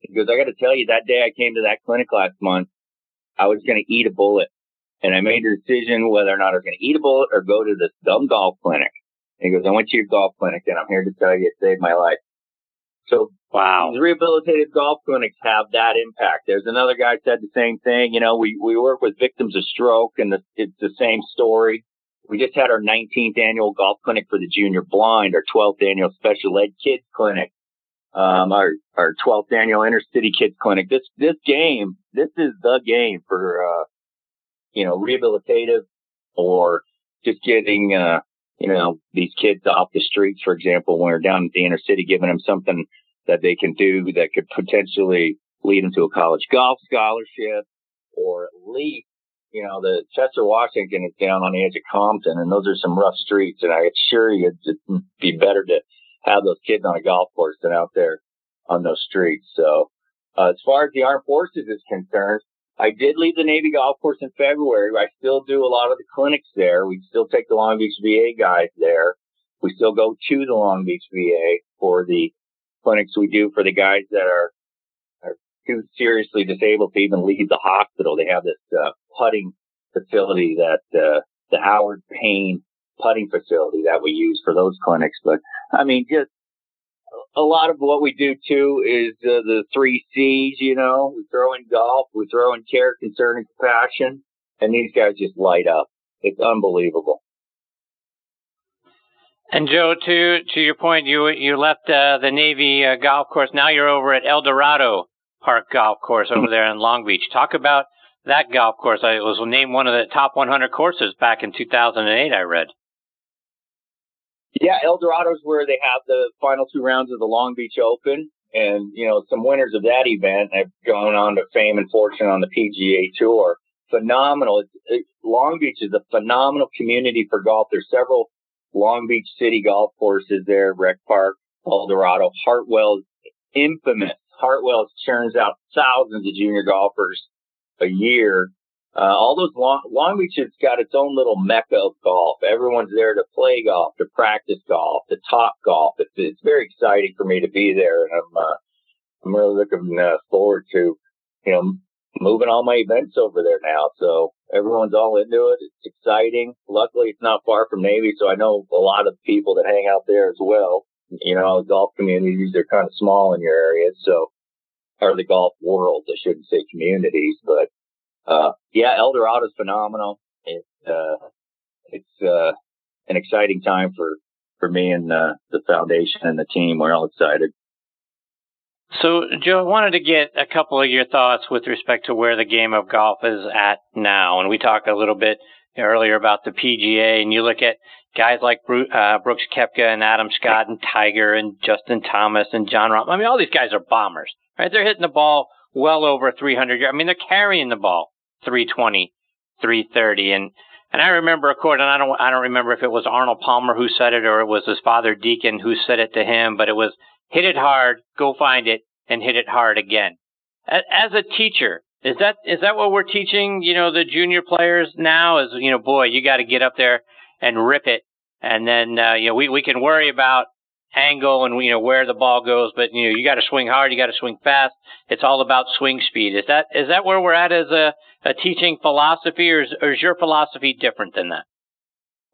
he goes, I got to tell you, that day I came to that clinic last month, I was going to eat a bullet. And I made a decision whether or not I was going to eat a bullet or go to this dumb golf clinic. And he goes, I went to your golf clinic and I'm here to tell you it saved my life. So wow, these rehabilitative golf clinics have that impact. There's another guy said the same thing. You know, we, we work with victims of stroke and the, it's the same story. We just had our 19th annual golf clinic for the junior blind, our 12th annual special ed kids clinic, um, our, our 12th annual inner city kids clinic. This, this game, this is the game for, uh, you know, rehabilitative or just getting, uh, you know, these kids off the streets, for example, when we're down in the inner city, giving them something that they can do that could potentially lead them to a college golf scholarship or at least, you know, the Chester, Washington is down on the edge of Compton and those are some rough streets. And I assure you it'd be better to have those kids on a golf course than out there on those streets. So, uh, as far as the armed forces is concerned, I did leave the Navy golf course in February. I still do a lot of the clinics there. We still take the Long Beach VA guys there. We still go to the Long Beach VA for the clinics we do for the guys that are, are too seriously disabled to even leave the hospital. They have this uh, putting facility that uh, the Howard Payne putting facility that we use for those clinics. But I mean, just a lot of what we do too is uh, the three C's, you know, we throw in golf, we throw in care, concern, and compassion, and these guys just light up. It's unbelievable. And Joe, to to your point, you you left uh, the Navy uh, golf course. Now you're over at El Dorado Park Golf Course over there in Long Beach. Talk about that golf course. I was named one of the top 100 courses back in 2008. I read. Yeah, El Dorado's where they have the final two rounds of the Long Beach Open. And, you know, some winners of that event have gone on to fame and fortune on the PGA Tour. Phenomenal. It, Long Beach is a phenomenal community for golf. There's several Long Beach City golf courses there, Rec Park, El Dorado. Heartwell's infamous. Hartwell churns out thousands of junior golfers a year. Uh, all those Long, Long Beach has got its own little mecca of golf. Everyone's there to play golf, to practice golf, to talk golf. It's, it's very exciting for me to be there, and I'm uh, I'm really looking uh, forward to you know moving all my events over there now. So everyone's all into it. It's exciting. Luckily, it's not far from Navy, so I know a lot of people that hang out there as well. You know, golf communities are kind of small in your area, so or the golf world. I shouldn't say communities, but uh, yeah, El Dorado is phenomenal. It, uh, it's, uh, an exciting time for, for me and, uh, the foundation and the team. We're all excited. So, Joe, I wanted to get a couple of your thoughts with respect to where the game of golf is at now. And we talked a little bit earlier about the PGA, and you look at guys like uh, Brooks Koepka and Adam Scott and Tiger and Justin Thomas and Jon Rahm. I mean, all these guys are bombers, right? They're hitting the ball well over 300 yards. I mean, they're carrying the ball 320, 330. And, and I remember a quote, and I don't, I don't remember if it was Arnold Palmer who said it or it was his father Deacon who said it to him, but it was hit it hard, go find it, and hit it hard again. As a teacher, is that is that what we're teaching? You know, the junior players now is you know, boy, you got to get up there and rip it, and then uh, you know we we can worry about angle and you know where the ball goes, but you know you got to swing hard, you got to swing fast. It's all about swing speed. Is that is that where we're at as a, a teaching philosophy, or is, or is your philosophy different than that?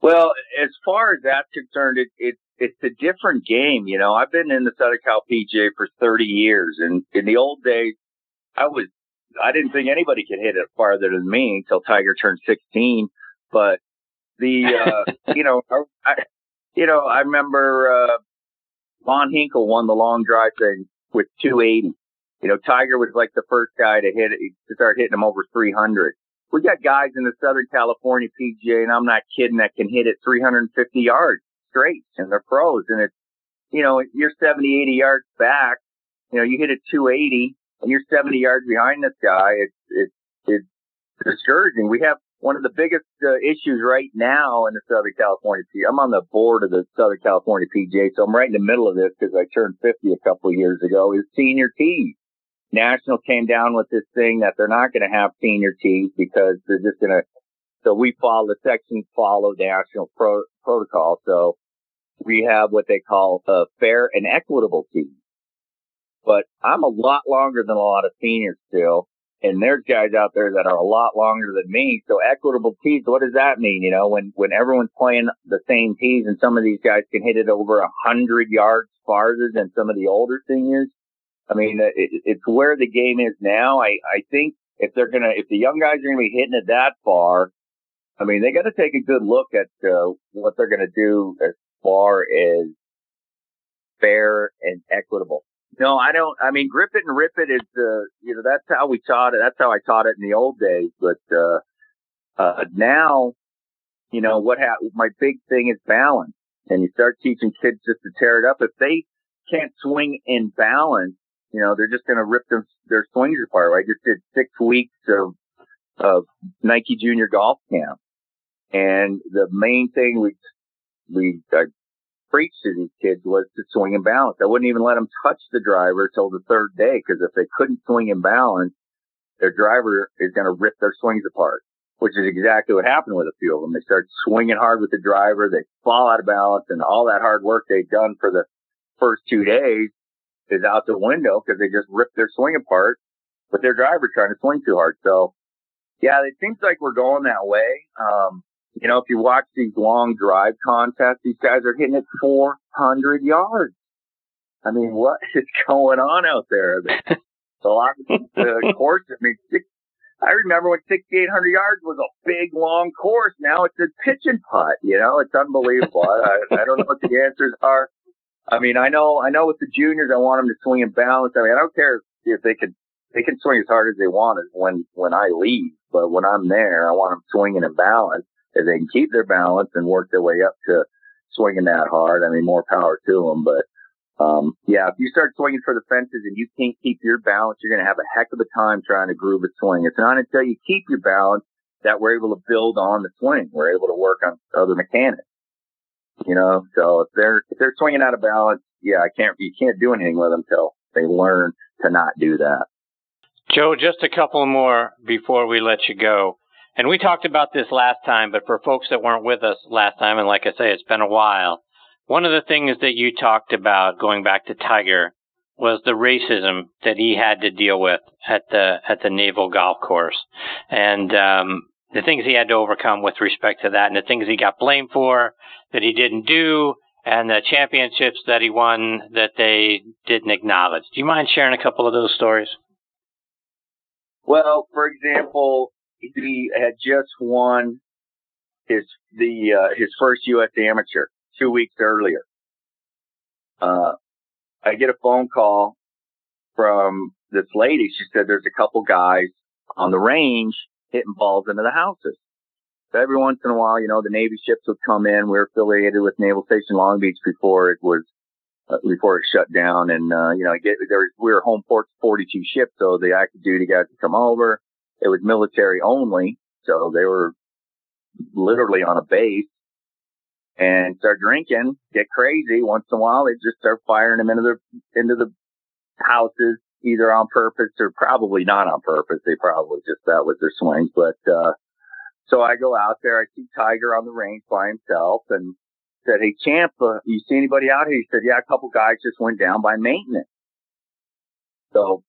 Well, as far as that's concerned, it, it it's a different game. You know, I've been in the Southern Cal PGA for 30 years, and in the old days, I was I didn't think anybody could hit it farther than me until Tiger turned 16. But the uh, you know I, you know I remember uh, Lon Hinkle won the long drive thing with 280. You know, Tiger was like the first guy to hit it, to start hitting him over 300. We got guys in the Southern California PGA, and I'm not kidding, that can hit it 350 yards. straight and they're pros. And it's, you know, you're 70, 80 yards back. You know, you hit a 280 and you're 70 yards behind this guy. It's, it's, it's discouraging. We have one of the biggest uh, issues right now in the Southern California PGA. I'm on the board of the Southern California PGA, so I'm right in the middle of this because I turned 50 a couple of years ago. Is senior tees. National came down with this thing that they're not going to have senior tees because they're just going to. So we follow the sections follow national pro, protocol. So we have what they call a fair and equitable tees. But I'm a lot longer than a lot of seniors still. And there's guys out there that are a lot longer than me. So equitable tees, what does that mean? You know, when, when everyone's playing the same tees and some of these guys can hit it over a hundred yards farther than some of the older seniors. I mean, it, it's where the game is now. I, I think if they're going to, if the young guys are going to be hitting it that far, I mean, they got to take a good look at uh, what they're going to do as far as fair and equitable. No, I don't. I mean, grip it and rip it is, uh, you know, that's how we taught it. That's how I taught it in the old days. But, uh, uh, now, you know, what ha- my big thing is balance and you start teaching kids just to tear it up. If they can't swing in balance, you know, they're just going to rip their, their swings apart. I just did six weeks of, of Nike junior golf camp. And the main thing we, we, I preach to these kids was to swing and balance. I wouldn't even let them touch the driver till the third day because if they couldn't swing and balance, their driver is going to rip their swings apart, which is exactly what happened with a few of them. They start swinging hard with the driver, they fall out of balance, and all that hard work they'd done for the first two days is out the window because they just ripped their swing apart with their driver trying to swing too hard. So, yeah, it seems like we're going that way. Um, you know, if you watch these long drive contests, these guys are hitting it 400 yards. I mean, what is going on out there? a lot of the course, I mean, six, I remember when 6,800 yards was a big, long course. Now it's a pitch and putt. You know, it's unbelievable. I, I don't know what the answers are. I mean, I know, I know with the juniors, I want them to swing and balance. I mean, I don't care if they can, they can swing as hard as they want when, when I leave, but when I'm there, I want them swinging and balance if they can keep their balance and work their way up to swinging that hard, I mean, more power to them. But, um, yeah, if you start swinging for the fences and you can't keep your balance, you're going to have a heck of a time trying to groove a swing. It's not until you keep your balance that we're able to build on the swing. We're able to work on other mechanics. You know, so if they're, if they're swinging out of balance, yeah, I can't, you can't do anything with them until they learn to not do that. Joe, just a couple more before we let you go. And we talked about this last time, but for folks that weren't with us last time, and like I say, it's been a while, one of the things that you talked about going back to Tiger was the racism that he had to deal with at the at the Naval Golf Course, and um, the things he had to overcome with respect to that, and the things he got blamed for that he didn't do, and the championships that he won that they didn't acknowledge. Do you mind sharing a couple of those stories? Well, for example, he had just won his the uh, his first U.S. amateur two weeks earlier. Uh, I get a phone call from this lady. She said there's a couple guys on the range hitting balls into the houses. So every once in a while, you know, the Navy ships would come in. We are affiliated with Naval Station Long Beach before it was uh, before it shut down, and uh, you know, get there. We were home port 42 ships, so the active duty guys would come over it was military only, so they were literally on a base and start drinking, get crazy. Once in a while, they just start firing them into the into the houses, either on purpose or probably not on purpose. They probably just that was their swing. But uh, so I go out there, I see Tiger on the range by himself, and said, "Hey, champ, uh, you see anybody out here?" He said, "Yeah, a couple guys just went down by maintenance." So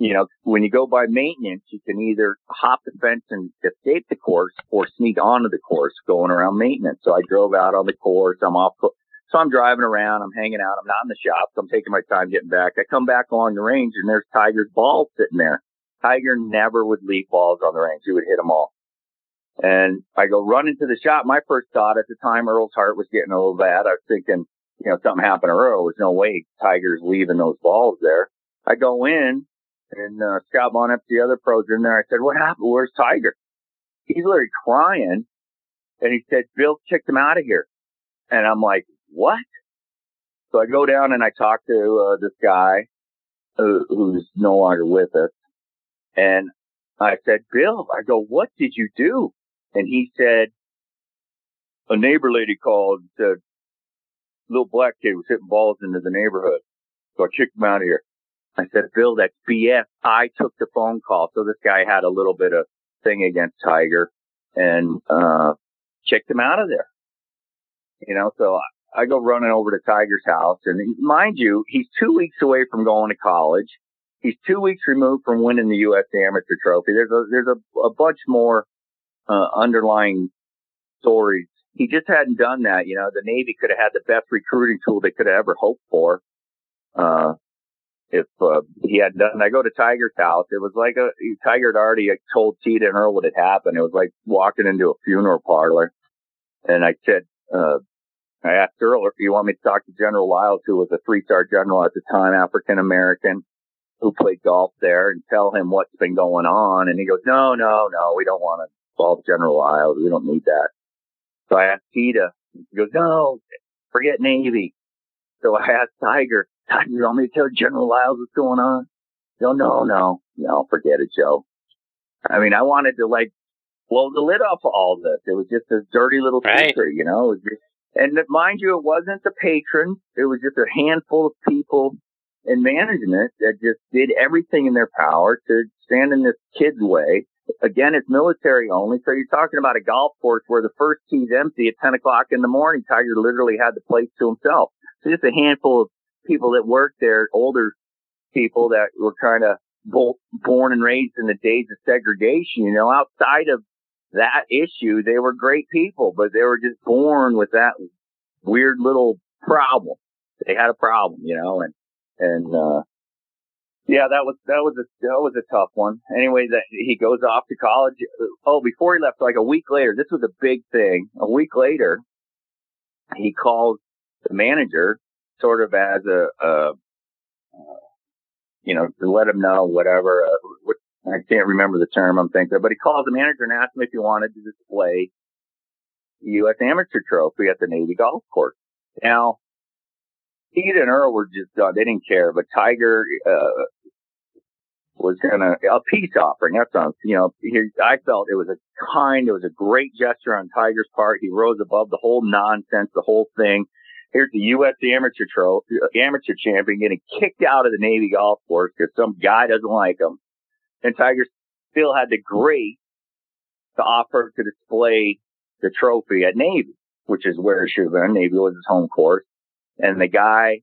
you know, when you go by maintenance, you can either hop the fence and escape the course or sneak onto the course going around maintenance. So I drove out on the course. I'm off. So I'm driving around. I'm hanging out. I'm not in the shop. So I'm taking my time getting back. I come back along the range and there's Tiger's balls sitting there. Tiger never would leave balls on the range. He would hit them all. And I go run into the shop. My first thought at the time, Earl's heart was getting a little bad. I was thinking, you know, something happened to Earl. There's no way Tiger's leaving those balls there. I go in and uh, Scott Bonnet, the other pros in there. I said, "What happened? Where's Tiger?" He's literally crying, and he said, "Bill kicked him out of here." And I'm like, what? So I go down and I talk to uh, this guy who, who's no longer with us. And I said, Bill, I go, what did you do? And he said, a neighbor lady called and said, little black kid was hitting balls into the neighborhood. So I kicked him out of here. I said, Bill, that's BS. I took the phone call. So this guy had a little bit of thing against Tiger and, uh, kicked him out of there. You know, so I go running over to Tiger's house and mind you, he's two weeks away from going to college. He's two weeks removed from winning the U.S. Amateur Trophy. There's a, there's a, a bunch more, uh, underlying stories. He just hadn't done that. You know, the Navy could have had the best recruiting tool they could have ever hoped for. Uh, if uh, he had done. I go to Tiger's house. It was like a Tiger had already told Tida and Earl what had happened. It was like walking into a funeral parlor. And I said, uh, I asked Earl if you want me to talk to General Lyles, who was a three-star general at the time, African American, who played golf there, and tell him what's been going on. And he goes, No, no, no, we don't want to involve General Lyles. We don't need that. So I asked Tida. He goes, No, forget Navy. So I asked Tiger, Tiger, you want me to tell General Lyles what's going on? No, no, no, no, forget it, Joe. I mean, I wanted to like blow the lid off of all this. It was just a dirty little right. secret, you know. Just, and mind you, it wasn't the patrons. It was just a handful of people in management that just did everything in their power to stand in this kid's way. Again, it's military only. So you're talking about a golf course where the first tee's empty at 10 o'clock in the morning. Tiger literally had the place to himself. So just a handful of people that worked there, older people that were kind of born and raised in the days of segregation, you know, outside of that issue, they were great people, but they were just born with that weird little problem. They had a problem, you know, and, and, uh, yeah, that was, that was a, that was a tough one. Anyway, that he goes off to college. Oh, before he left, like a week later, this was a big thing. A week later, he calls the manager sort of as a, uh, you know, to let him know whatever. Uh, what, I can't remember the term I'm thinking of, but he calls the manager and asks him if he wanted to display the U.S. Amateur Trophy at the Navy Golf Course. Now, Pete and Earl were just done. They didn't care, but Tiger, uh, was gonna, a peace offering. That's on, you know, he, I felt it was a kind, it was a great gesture on Tiger's part. He rose above the whole nonsense, the whole thing. Here's the U.S. amateur trophy, amateur champion getting kicked out of the Navy golf course because some guy doesn't like him. And Tiger still had the grace to offer to display the trophy at Navy, which is where it should have been. Navy was his home course. And the guy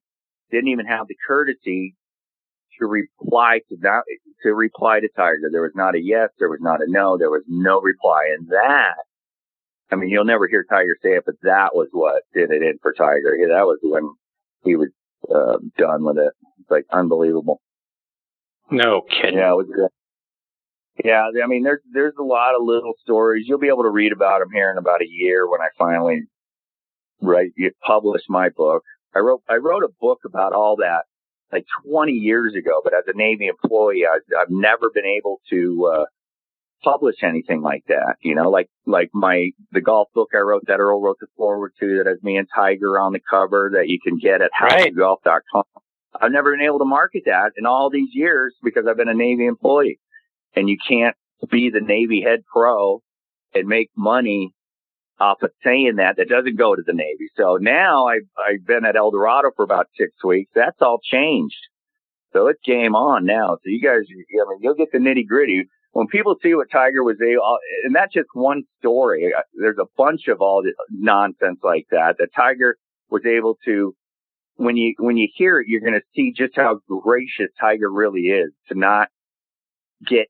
didn't even have the courtesy to reply to that, to reply to Tiger. There was not a yes. There was not a no. There was no reply. And that I mean, you'll never hear Tiger say it, but that was what did it in for Tiger. Yeah, that was when he was uh, done with it. It's like unbelievable. No kidding. Yeah, it was good. Yeah, I mean, there's there's a lot of little stories. You'll be able to read about them here in about a year when I finally write publish my book. I wrote I wrote a book about all that like 20 years ago, but as a Navy employee, I, I've never been able to uh, publish anything like that. You know, like like my the golf book I wrote that Earl wrote the forward to that has me and Tiger on the cover that you can get at right. howtogolf.com. I've never been able to market that in all these years because I've been a Navy employee, and you can't be the Navy head pro and make money off of saying that that doesn't go to the Navy. So now I've I've been at El Dorado for about six weeks. That's all changed. So it's game on now. So you guys, I mean, you'll get the nitty gritty when people see what Tiger was able, and that's just one story. Uh, there's a bunch of all the nonsense like that. That Tiger was able to, when you when you hear it, you're going to see just how gracious Tiger really is to not get,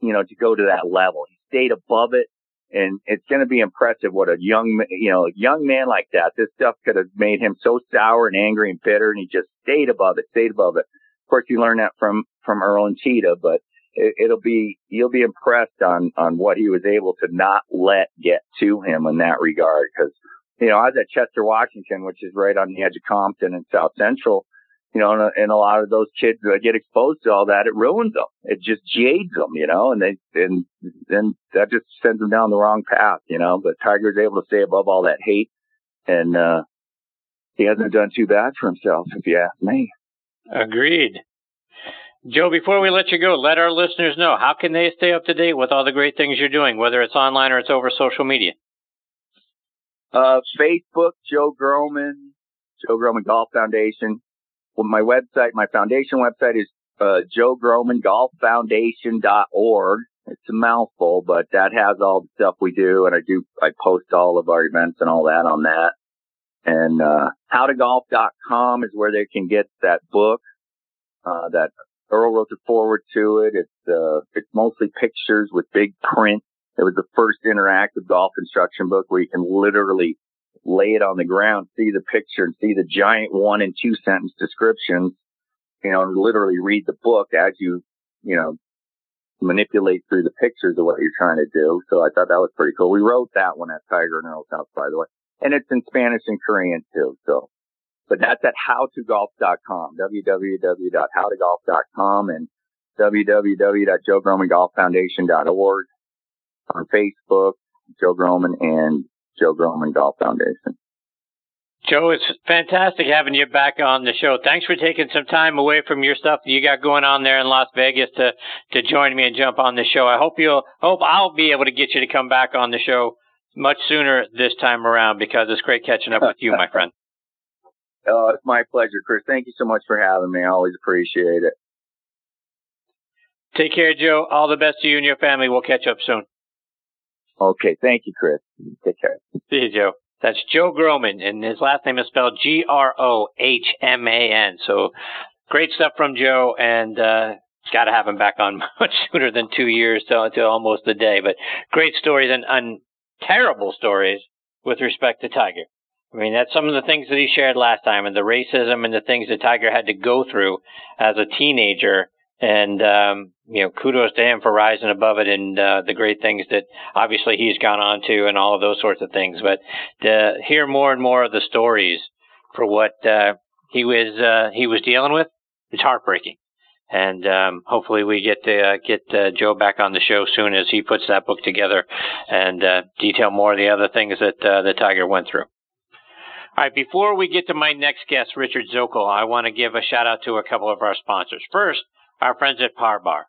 you know, to go to that level. He stayed above it, and it's going to be impressive what a young, you know, young man like that. This stuff could have made him so sour and angry and bitter, and he just stayed above it, stayed above it. Of course, you learn that from from Earl and Tida, but it, will be you'll be impressed on on what he was able to not let get to him in that regard. Because you know I was at Chester, Washington, which is right on the edge of Compton and South Central. You know, and, and a lot of those kids that get exposed to all that, it ruins them. It just jades them, you know, and they and then that just sends them down the wrong path, you know. But Tiger's able to stay above all that hate, and uh he hasn't done too bad for himself, if you ask me. Agreed. Joe, before we let you go, let our listeners know how can they stay up to date with all the great things you're doing, whether it's online or it's over social media. Uh, Facebook, Joe Grohman, Joe Grohman Golf Foundation. Well, my website, my foundation website is uh, Joe Grohman Golf Foundation.org. It's a mouthful, but that has all the stuff we do, and I do I post all of our events and all that on that. And uh, howtogolf.com is where they can get that book uh, that Earl wrote the forward to it. It's uh, it's mostly pictures with big print. It was the first interactive golf instruction book where you can literally lay it on the ground, see the picture, and see the giant one and two sentence descriptions. You know, and literally read the book as you you know manipulate through the pictures of what you're trying to do. So I thought that was pretty cool. We wrote that one at Tiger and Earl's house, by the way, and it's in Spanish and Korean too. So but that's at howtogolf.com, www.howtogolf.com and www.joegrohmangolffoundation.org on Facebook, Joe Grohman and Joe Grohman Golf Foundation. Joe, it's fantastic having you back on the show. Thanks for taking some time away from your stuff that you got going on there in Las Vegas to to join me and jump on the show. I hope you'll hope I'll be able to get you to come back on the show much sooner this time around because it's great catching up with you, my friend. Oh, it's my pleasure, Chris. Thank you so much for having me. I always appreciate it. Take care, Joe. All the best to you and your family. We'll catch up soon. Okay. Thank you, Chris. Take care. See you, Joe. That's Joe Grohman, and his last name is spelled G R O H M A N. So great stuff from Joe, and uh, got to have him back on much sooner than two years till, till almost a day. But great stories and, and terrible stories with respect to Tiger. I mean, that's some of the things that he shared last time, and the racism and the things that Tiger had to go through as a teenager. And um, you know, kudos to him for rising above it and uh, the great things that obviously he's gone on to, and all of those sorts of things. But to hear more and more of the stories for what uh, he was uh, he was dealing with, it's heartbreaking. And um, hopefully we get to uh, get uh, Joe back on the show soon as he puts that book together and uh, detail more of the other things that the Tiger went through. All right, before we get to my next guest, Richard Zokol, I want to give a shout out to a couple of our sponsors. First, our friends at Par Bar.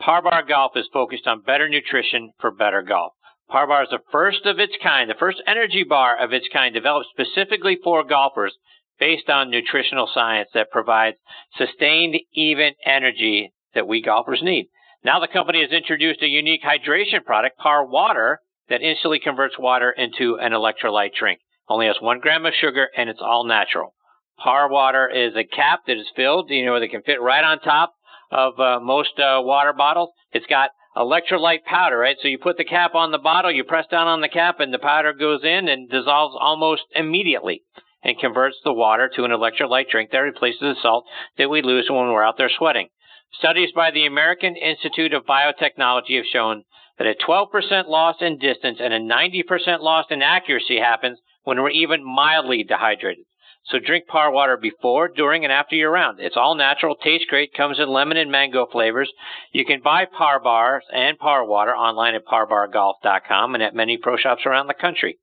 Par Bar Golf is focused on better nutrition for better golf. Par Bar is the first of its kind, the first energy bar of its kind developed specifically for golfers based on nutritional science that provides sustained, even energy that we golfers need. Now the company has introduced a unique hydration product, Par Water, that instantly converts water into an electrolyte drink. Only has one gram of sugar and it's all natural. Par water is a cap that is filled, you know, that can fit right on top of uh, most uh, water bottles. It's got electrolyte powder, right? So you put the cap on the bottle, you press down on the cap, and the powder goes in and dissolves almost immediately and converts the water to an electrolyte drink that replaces the salt that we lose when we're out there sweating. Studies by the American Institute of Biotechnology have shown that a 12% loss in distance and a 90% loss in accuracy happens when we're even mildly dehydrated. So drink par water before, during, and after your round. It's all natural, tastes great, comes in lemon and mango flavors. You can buy par bars and par water online at parbargolf.com and at many pro shops around the country.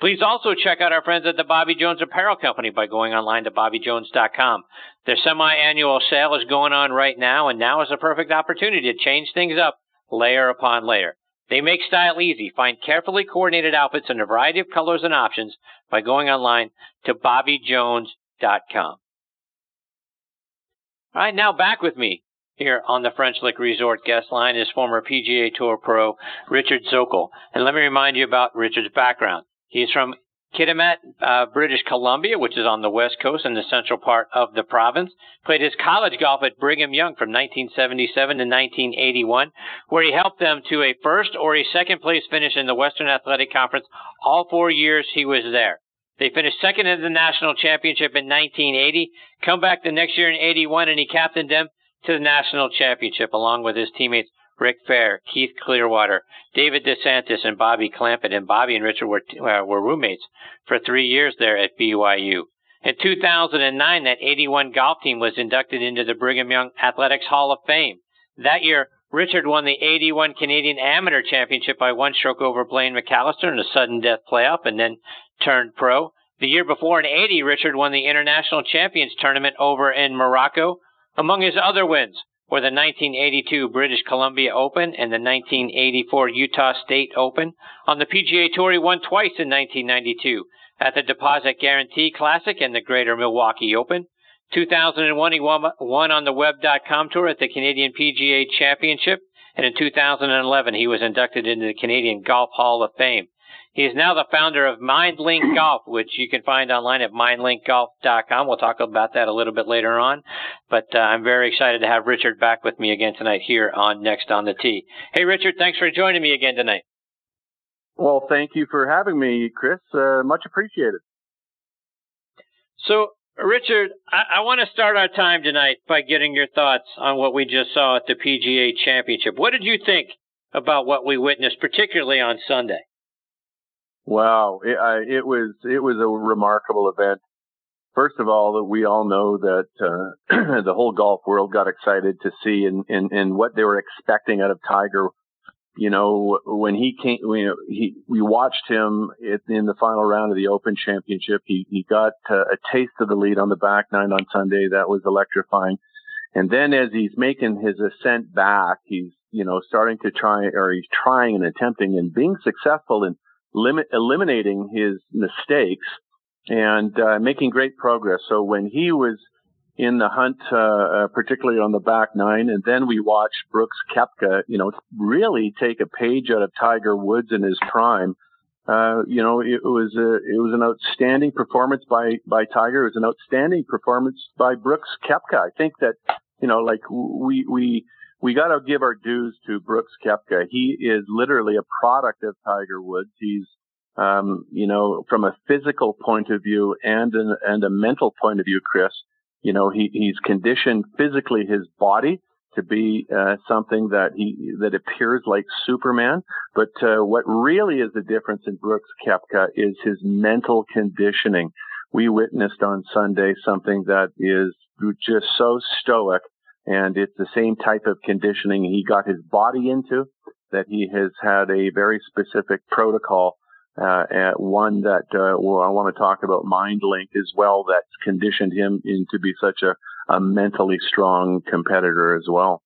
Please also check out our friends at the Bobby Jones Apparel Company by going online to bobbyjones.com. Their semi-annual sale is going on right now, and now is the perfect opportunity to change things up layer upon layer. They make style easy. Find carefully coordinated outfits in a variety of colors and options by going online to bobbyjones.com. All right, now back with me here on the French Lick Resort guest line is former PGA Tour pro Richard Zokol. And let me remind you about Richard's background. He's from Kitimat, uh, British Columbia, which is on the west coast in the central part of the province. Played his college golf at Brigham Young from 1977 to 1981, where he helped them to a first or a second place finish in the Western Athletic Conference all four years he was there. They finished second in the national championship in 1980, come back the next year in 81, and he captained them to the national championship along with his teammates Rick Fehr, Keith Clearwater, David DeSantis, and Bobby Clampett. And Bobby and Richard were, uh, were roommates for three years there at BYU. In 2009, that 81 golf team was inducted into the Brigham Young Athletics Hall of Fame. That year, Richard won the 81 Canadian Amateur Championship by one stroke over Blaine McCallister in a sudden death playoff and then turned pro. The year before in 80, Richard won the International Champions Tournament over in Morocco. Among his other wins were the 1982 British Columbia Open and the 1984 Utah State Open. On the PGA Tour, he won twice in 1992 at the Deposit Guarantee Classic and the Greater Milwaukee Open. 2001, he won, won on the Web.com Tour at the Canadian PGA Championship. And in 2011, he was inducted into the Canadian Golf Hall of Fame. He is now the founder of MindLink Golf, which you can find online at mindlinkgolf.com. We'll talk about that a little bit later on. But uh, I'm very excited to have Richard back with me again tonight here on Next on the Tee. Hey, Richard, thanks for joining me again tonight. Well, thank you for having me, Chris. Uh, much appreciated. So, Richard, I, I want to start our time tonight by getting your thoughts on what we just saw at the PGA Championship. What did you think about what we witnessed, particularly on Sunday? Wow, it, I, it was it was a remarkable event. First of all, that we all know that uh, the whole golf world got excited to see and and and what they were expecting out of Tiger. You know, when he came, you know, he we watched him in the final round of the Open Championship. He he got uh, a taste of the lead on the back nine on Sunday. That was electrifying. And then as he's making his ascent back, he's you know starting to try or he's trying and attempting and being successful in limit, eliminating his mistakes and uh, making great progress. So when he was in the hunt, uh, uh, particularly on the back nine, and then we watched Brooks Koepka, you know, really take a page out of Tiger Woods in his prime. Uh, you know, it was a, it was an outstanding performance by by Tiger. It was an outstanding performance by Brooks Koepka. I think that you know, like we we we got to give our dues to Brooks Koepka. He is literally a product of Tiger Woods. He's, um, you know, from a physical point of view and an, and a mental point of view, Chris, you know, he, he's conditioned physically his body to be uh, something that he that appears like Superman. But uh, what really is the difference in Brooks Koepka is his mental conditioning. We witnessed on Sunday something that is just so stoic and it's the same type of conditioning he got his body into that he has had a very specific protocol, uh, one that, uh, well, I want to talk about MindLink as well that's conditioned him into be such a, a mentally strong competitor as well.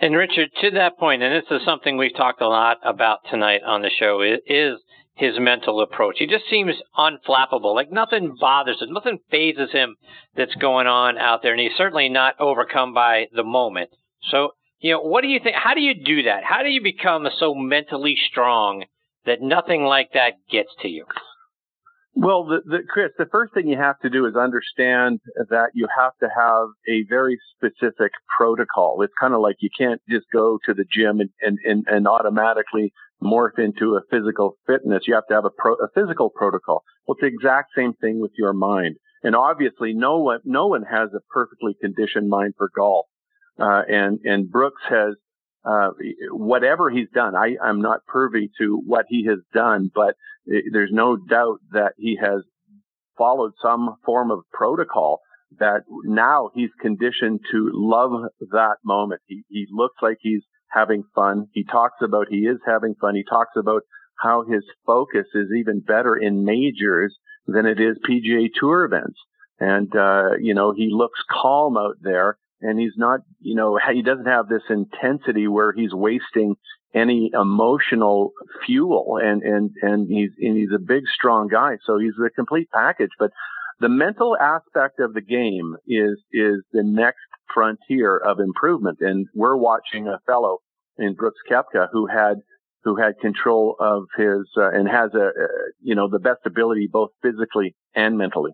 And Richard, to that point, and this is something we've talked a lot about tonight on the show, is his mental approach. He just seems unflappable. Like nothing bothers him, nothing fazes him that's going on out there, and he's certainly not overcome by the moment. So, you know, what do you think? How do you do that? How do you become so mentally strong that nothing like that gets to you? Well, the, the, Chris, the first thing you have to do is understand that you have to have a very specific protocol. It's kind of like you can't just go to the gym and, and, and, and automatically morph into a physical fitness. You have to have a, pro, a physical protocol. Well, it's the exact same thing with your mind. And obviously, no one, no one has a perfectly conditioned mind for golf. Uh, and, and Brooks has, uh, whatever he's done, I, I'm not privy to what he has done, but it, there's no doubt that he has followed some form of protocol that now he's conditioned to love that moment. He, he looks like he's having fun. He talks about he is having fun. He talks about how his focus is even better in majors than it is PGA Tour events. And, uh, you know, he looks calm out there and he's not, you know, he doesn't have this intensity where he's wasting any emotional fuel and, and, and he's, and he's a big, strong guy. So he's a complete package, but the mental aspect of the game is, is the next frontier of improvement. And we're watching a fellow in Brooks Koepka who had who had control of his uh, and has a, a you know the best ability both physically and mentally.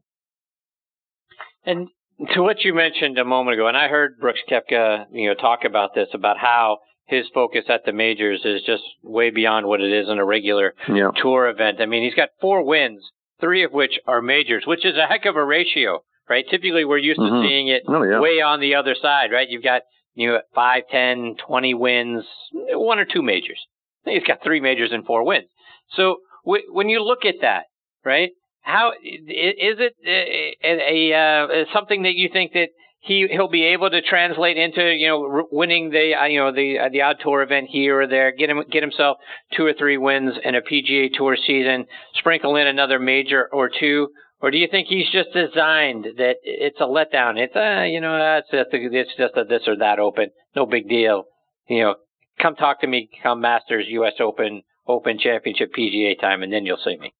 And to what you mentioned a moment ago, and I heard Brooks Koepka you know talk about this about how his focus at the majors is just way beyond what it is in a regular yeah. tour event. I mean, he's got four wins, three of which are majors, which is a heck of a ratio, right? Typically, we're used mm-hmm. to seeing it oh, yeah. way on the other side, right? You've got you know, 5, 10, 20 wins, one or two majors. He's got three majors and four wins. So w- when you look at that, right, how is it a, a, a uh, something that you think that he he'll be able to translate into you know winning the uh, you know the uh, the odd tour event here or there, get him get himself two or three wins in a PGA Tour season, sprinkle in another major or two, or do you think he's just designed that it's a letdown? It's uh, you know it's just a, it's just a this or that Open, no big deal. You know, come talk to me, come Masters, U.S. Open, Open Championship, PGA time, and then you'll see me.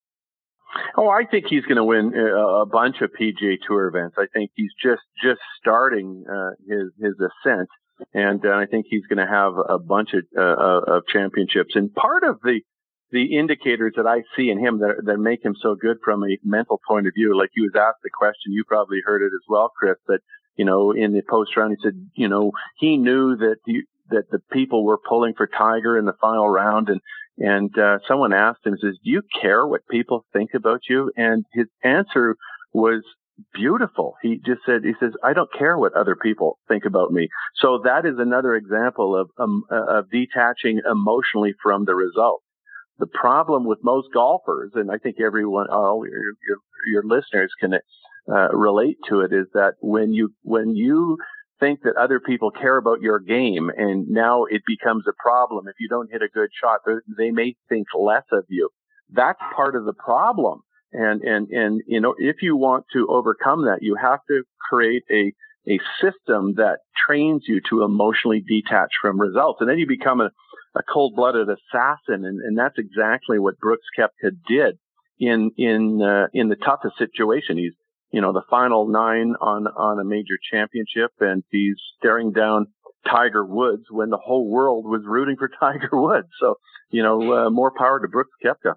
Oh, I think he's going to win uh, a bunch of PGA Tour events. I think he's just just starting uh, his his ascent, and uh, I think he's going to have a bunch of uh, of championships. And part of the the indicators that I see in him that that make him so good from a mental point of view, like he was asked the question, you probably heard it as well, Chris, that you know in the post round he said, you know, he knew that you, that the people were pulling for Tiger in the final round, and and uh, someone asked him, says, "Do you care what people think about you?" And his answer was beautiful. He just said, "He says I don't care what other people think about me." So that is another example of um, of detaching emotionally from the result. The problem with most golfers, and I think everyone, all your your, your listeners can uh, relate to it, is that when you when you think that other people care about your game and now it becomes a problem. If you don't hit a good shot, they may think less of you. That's part of the problem. And, and, and, you know, if you want to overcome that, you have to create a, a system that trains you to emotionally detach from results. And then you become a, a cold-blooded assassin. And, and that's exactly what Brooks Koepka did in, in, uh, in the toughest situation. He's, you know, the final nine on, on a major championship and he's staring down Tiger Woods when the whole world was rooting for Tiger Woods. So, you know, uh, more power to Brooks Koepka.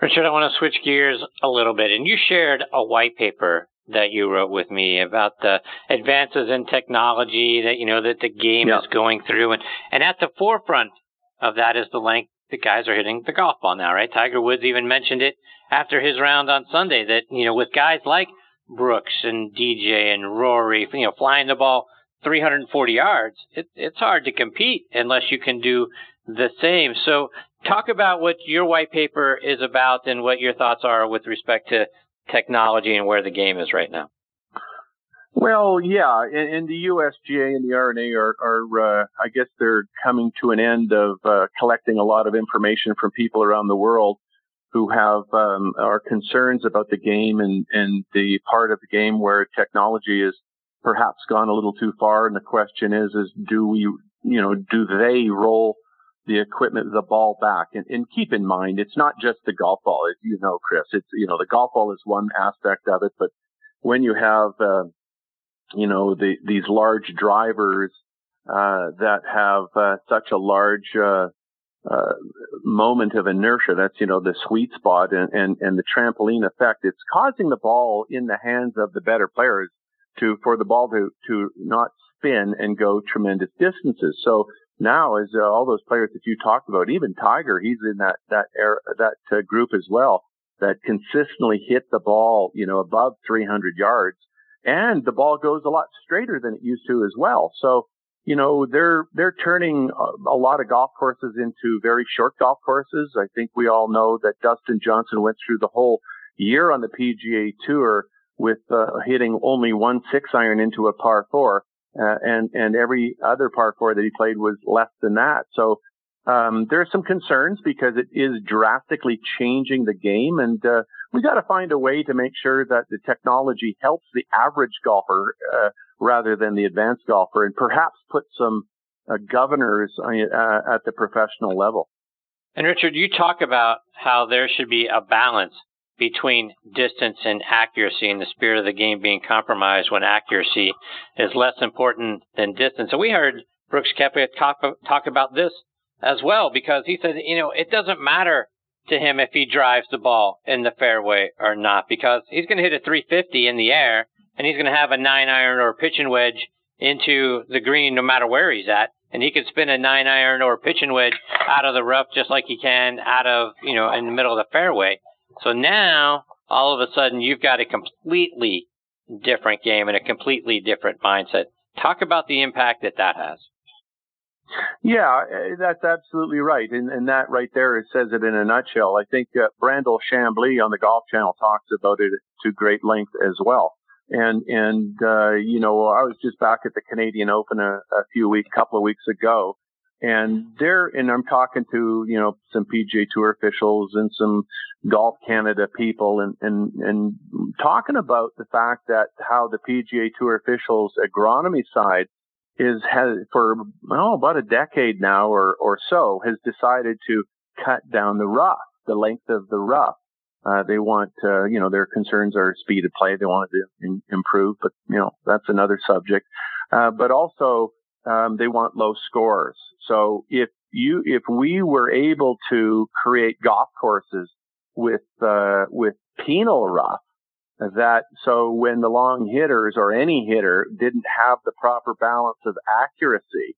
Richard, I want to switch gears a little bit. And you shared a white paper that you wrote with me about the advances in technology that, you know, that the game yeah. is going through. And, and at the forefront of that is the length the guys are hitting the golf ball now, right? Tiger Woods even mentioned it after his round on Sunday that, you know, with guys like Brooks and DJ and Rory, you know, flying the ball 340 yards, it, it's hard to compete unless you can do the same. So talk about what your white paper is about and what your thoughts are with respect to technology and where the game is right now. Well, yeah, and, and the USGA and the R&A are, are uh, I guess they're coming to an end of uh, collecting a lot of information from people around the world who have um, are concerns about the game and, and the part of the game where technology is perhaps gone a little too far. And the question is, is do we, you know, do they roll the equipment, the ball back? And, and keep in mind, it's not just the golf ball, as you know, Chris. It's you know, the golf ball is one aspect of it, but when you have uh, you know, the, these large drivers uh, that have uh, such a large uh, uh, moment of inertia. That's you know the sweet spot and, and and the trampoline effect. It's causing the ball in the hands of the better players to for the ball to to not spin and go tremendous distances. So now, as uh, all those players that you talked about, even Tiger, he's in that that era, that uh, group as well that consistently hit the ball, you know, above 300 yards and the ball goes a lot straighter than it used to as well. So, you know, they're they're turning a, a, lot of golf courses into very short golf courses. I think we all know that Dustin Johnson went through the whole year on the PGA Tour with uh, hitting only one six iron into a par four, uh, and and every other par four that he played was less than that. So um, there are some concerns because it is drastically changing the game, and uh, we got to find a way to make sure that the technology helps the average golfer uh, rather than the advanced golfer, and perhaps put some uh, governors uh, at the professional level. And Richard, you talk about how there should be a balance between distance and accuracy, and the spirit of the game being compromised when accuracy is less important than distance. And we heard Brooks Koepka talk, talk about this as well because he said, you know, it doesn't matter to him if he drives the ball in the fairway or not because he's going to hit a 350 in the air and he's going to have a nine iron or pitching wedge into the green no matter where he's at. And he can spin a nine iron or pitching wedge out of the rough just like he can out of, you know, in the middle of the fairway. So now all of a sudden you've got a completely different game and a completely different mindset. Talk about the impact that that has. Yeah, eh, that's absolutely right. And, and that right there says it in a nutshell. I think uh, Brandel Chamblee on the Golf Channel talks about it to great length as well. And and uh, you know, I was just back at the Canadian Open a, a few weeks, couple of weeks ago, and there, and I'm talking to you know some PGA Tour officials and some Golf Canada people, and and and talking about the fact that how the PGA Tour officials agronomy side is has for oh about a decade now or or so has decided to cut down the rough, the length of the rough. Uh, they want, uh, you know, their concerns are speed of play. They want to in, improve, but you know that's another subject. Uh, but also um, they want low scores. So if you, if we were able to create golf courses with uh, with penal rough, that so when the long hitters or any hitter didn't have the proper balance of accuracy,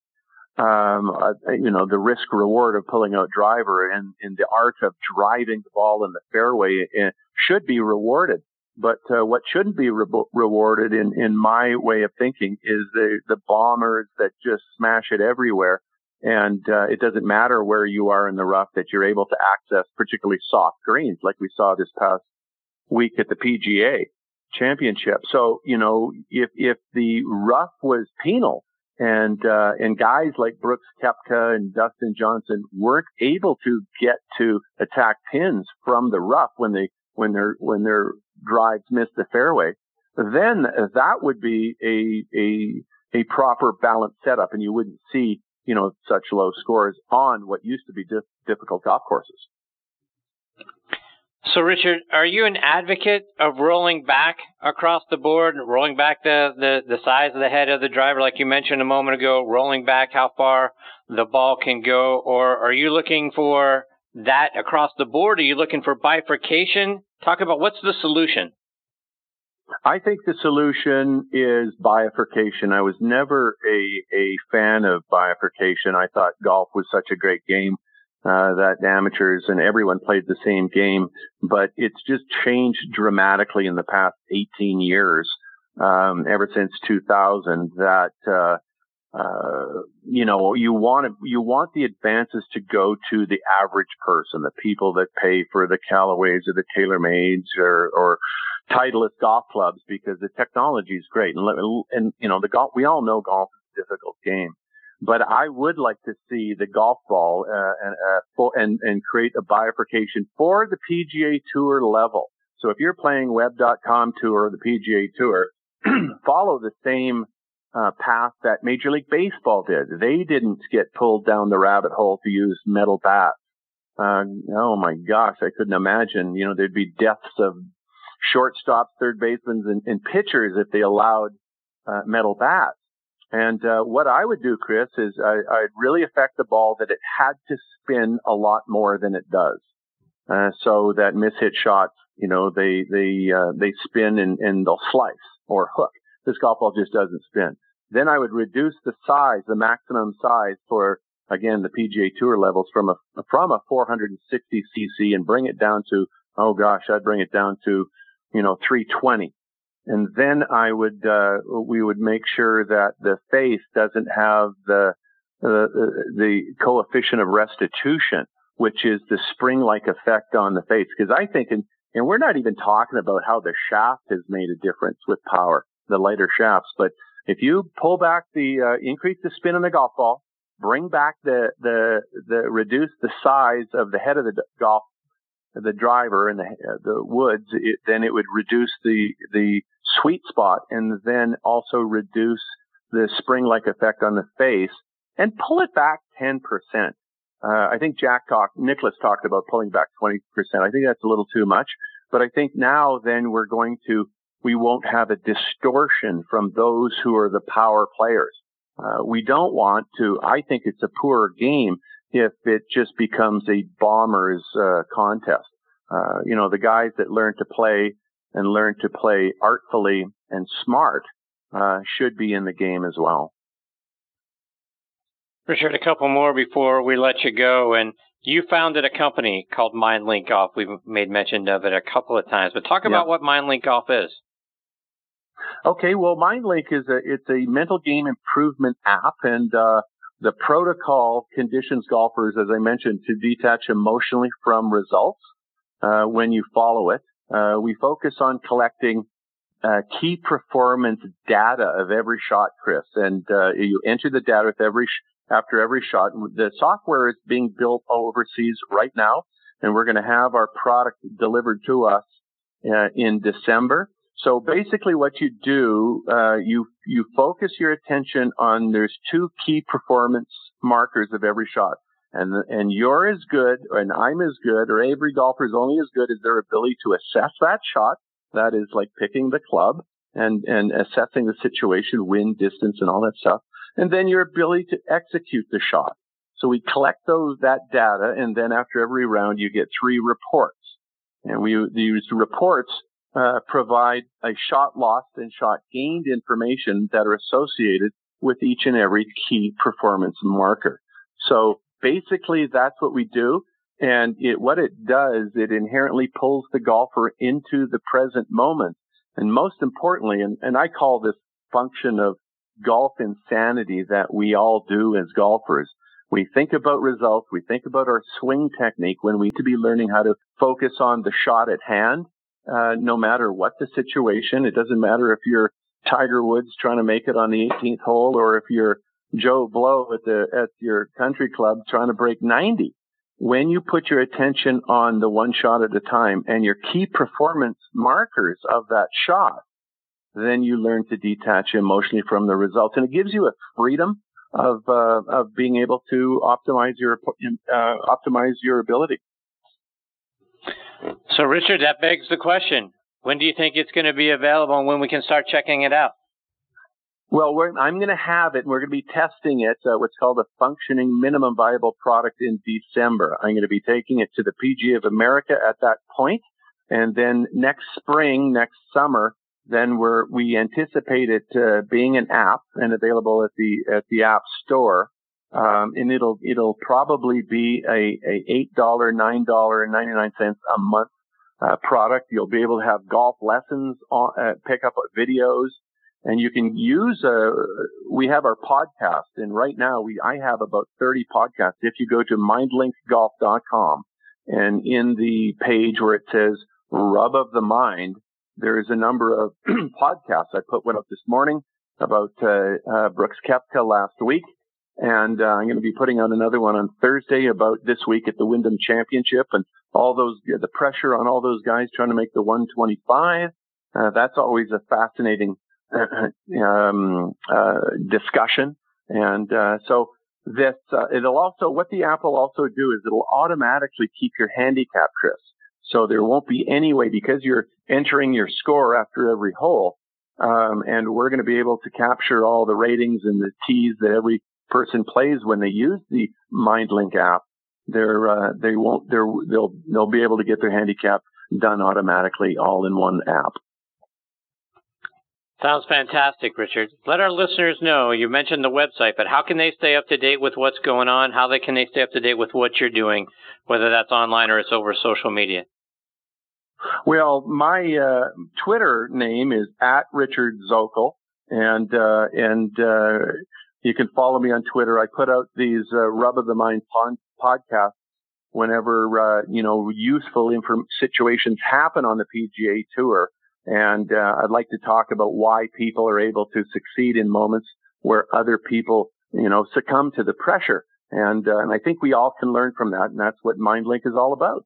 um, uh, you know, the risk reward of pulling out driver and, and the art of driving the ball in the fairway uh, should be rewarded. But uh, what shouldn't be re- rewarded, in, in my way of thinking, is the, the bombers that just smash it everywhere. And uh, it doesn't matter where you are in the rough that you're able to access particularly soft greens, like we saw this past week at the PGA Championship. So you know, if if the rough was penal, and uh, and guys like Brooks Koepka and Dustin Johnson weren't able to get to attack pins from the rough when they when their when their drives miss the fairway, then that would be a a a proper balanced setup, and you wouldn't see you know such low scores on what used to be difficult golf courses. So, Richard, are you an advocate of rolling back across the board, rolling back the, the, the size of the head of the driver, like you mentioned a moment ago, rolling back how far the ball can go, or are you looking for that across the board? Are you looking for bifurcation? Talk about what's the solution. I think the solution is bifurcation. I was never a, a fan of bifurcation. I thought golf was such a great game uh, that amateurs and everyone played the same game, but it's just changed dramatically in the past 18 years, um, ever since 2000 that, uh, uh, you know, you want to, you want the advances to go to the average person, the people that pay for the Callaways or the TaylorMades or, or Titleist golf clubs because the technology is great. And, and, you know, the golf, we all know golf is a difficult game, but I would like to see the golf ball, uh, and, uh, for, and, and create a bifurcation for the PGA tour level. So if you're playing web.com tour or the PGA tour, follow the same uh, path that Major League Baseball did. They didn't get pulled down the rabbit hole to use metal bats. Uh, oh my gosh, I couldn't imagine. You know, there'd be deaths of shortstops, third basemen, and, and pitchers if they allowed uh, metal bats. And uh, what I would do, Chris, is I, would really affect the ball that it had to spin a lot more than it does, uh, so that mishit shots, you know, they they uh, they spin and, and they'll slice or hook. This golf ball just doesn't spin. Then I would reduce the size, the maximum size for again the PGA Tour levels from a from a 460 cc and bring it down to oh gosh, I'd bring it down to you know 320. And then I would uh, we would make sure that the face doesn't have the uh, the coefficient of restitution, which is the spring-like effect on the face. Because I think, and, and we're not even talking about how the shaft has made a difference with power, the lighter shafts, but if you pull back the, uh, increase the spin on the golf ball, bring back the, the, the, reduce the size of the head of the golf, the driver and the, uh, the woods, it, then it would reduce the, the sweet spot and then also reduce the spring-like effect on the face and pull it back 10%. Uh, I think Jack talked, Nicklaus talked about pulling back 20%. I think that's a little too much, but I think now then we're going to we won't have a distortion from those who are the power players. Uh, we don't want to, I think it's a poor game if it just becomes a bombers uh, contest. Uh, you know, the guys that learn to play and learn to play artfully and smart uh, should be in the game as well. Richard, a couple more before we let you go. And you founded a company called MindLink Golf. We've made mention of it a couple of times, but talk about yeah. what MindLink Golf is. Okay, well, MindLink is a it's a mental game improvement app, and uh, the protocol conditions golfers, as I mentioned, to detach emotionally from results uh, when you follow it. Uh, we focus on collecting uh, key performance data of every shot, Chris, and uh, you enter the data with every sh- after every shot. The software is being built overseas right now, and we're going to have our product delivered to us uh, in December. So basically, what you do, uh, you you focus your attention on there's two key performance markers of every shot, and and you're as good, and I'm as good, or every golfer is only as good as their ability to assess that shot. That is like picking the club and and assessing the situation, wind, distance, and all that stuff, and then your ability to execute the shot. So we collect those that data, and then after every round, you get three reports, and we these reports uh, provide a shot lost and shot gained information that are associated with each and every key performance marker. So basically, that's what we do. And it, what it does, it inherently pulls the golfer into the present moment. And most importantly, and, and I call this function of golf insanity that we all do as golfers. We think about results. We think about our swing technique when we need to be learning how to focus on the shot at hand uh, no matter what the situation. It doesn't matter if you're Tiger Woods trying to make it on the 18th hole or if you're Joe Blow at the at your country club trying to break 90. When you put your attention on the one shot at a time and your key performance markers of that shot, then you learn to detach emotionally from the results, and it gives you a freedom of uh, of being able to optimize your uh, optimize your ability. So, Richard, that begs the question: When do you think it's going to be available, and when we can start checking it out? Well, I'm going to have it, and we're going to be testing it. Uh, what's called a functioning minimum viable product in December. I'm going to be taking it to the PG of America at that point, and then next spring, next summer, then we're we anticipate it uh, being an app and available at the at the App Store. Um, and it'll it'll probably be a, a eight dollar, nine dollar, and ninety nine cents a month uh, product. You'll be able to have golf lessons, on, uh, pick up videos, and you can use. Uh, we have our podcast, and right now we I have about thirty podcasts. If you go to mindlinkgolf.com, and in the page where it says "Rub of the Mind," there is a number of podcasts. I put one up this morning about uh, uh, Brooks Koepka last week. And uh, I'm going to be putting out another one on Thursday about this week at the Wyndham Championship and all those, the pressure on all those guys trying to make the 125. Uh, that's always a fascinating um, uh, discussion. And uh, so this, uh, it'll also, what the app will also do is it'll automatically keep your handicap, Chris. So there won't be any way because you're entering your score after every hole. Um, and we're going to be able to capture all the ratings and the tees that every person plays when they use the MindLink app, they're uh, they won't they're they'll they'll be able to get their handicap done automatically all in one app. Sounds fantastic, Richard. Let our listeners know you mentioned the website, but how can they stay up to date with what's going on? How they can they stay up to date with what you're doing, whether that's online or it's over social media? Well, my uh, Twitter name is at Richard Zokol, and uh, and uh, you can follow me on Twitter. I put out these uh, Rub of the Mind podcasts whenever uh, you know useful inform- situations happen on the PGA Tour, and uh, I'd like to talk about why people are able to succeed in moments where other people you know succumb to the pressure. And uh, and I think we all can learn from that, and that's what MindLink is all about.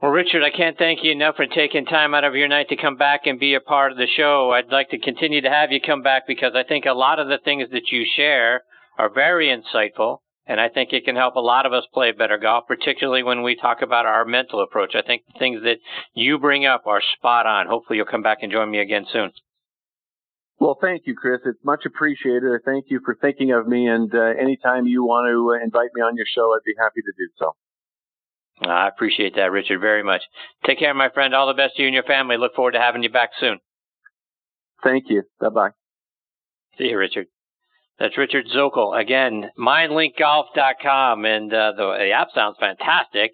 Well, Richard, I can't thank you enough for taking time out of your night to come back and be a part of the show. I'd like to continue to have you come back because I think a lot of the things that you share are very insightful. And I think it can help a lot of us play better golf, particularly when we talk about our mental approach. I think the things that you bring up are spot on. Hopefully, you'll come back and join me again soon. Well, thank you, Chris. It's much appreciated. Thank you for thinking of me. And uh, anytime you want to invite me on your show, I'd be happy to do so. I appreciate that, Richard, very much. Take care, my friend. All the best to you and your family. Look forward to having you back soon. Thank you. Bye bye. See you, Richard. That's Richard Zokol. Again, mindlinkgolf.com. And uh, the, the, app sounds fantastic.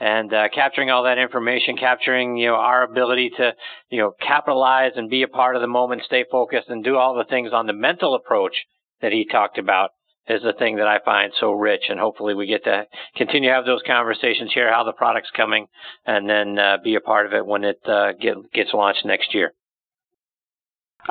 And uh, capturing all that information, capturing you know our ability to you know capitalize and be a part of the moment, stay focused, and do all the things on the mental approach that he talked about is the thing that I find so rich, and hopefully we get to continue to have those conversations, hear how the product's coming, and then uh, be a part of it when it uh, get, gets launched next year.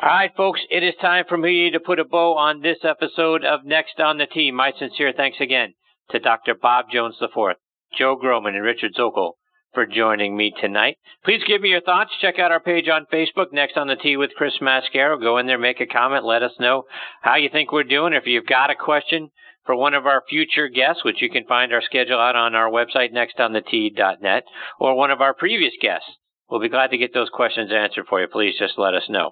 All right, folks, it is time for me to put a bow on this episode of Next on the Tee. My sincere thanks again to Dr. Bob Jones IV, Joe Grohman, and Richard Zokol for joining me tonight. Please give me your thoughts. Check out our page on Facebook, Next on the Tee with Chris Mascaro. Go in there, make a comment, let us know how you think we're doing. If you've got a question for one of our future guests, which you can find our schedule out on our website, nextonthetee.net, or one of our previous guests, we'll be glad to get those questions answered for you. Please just let us know.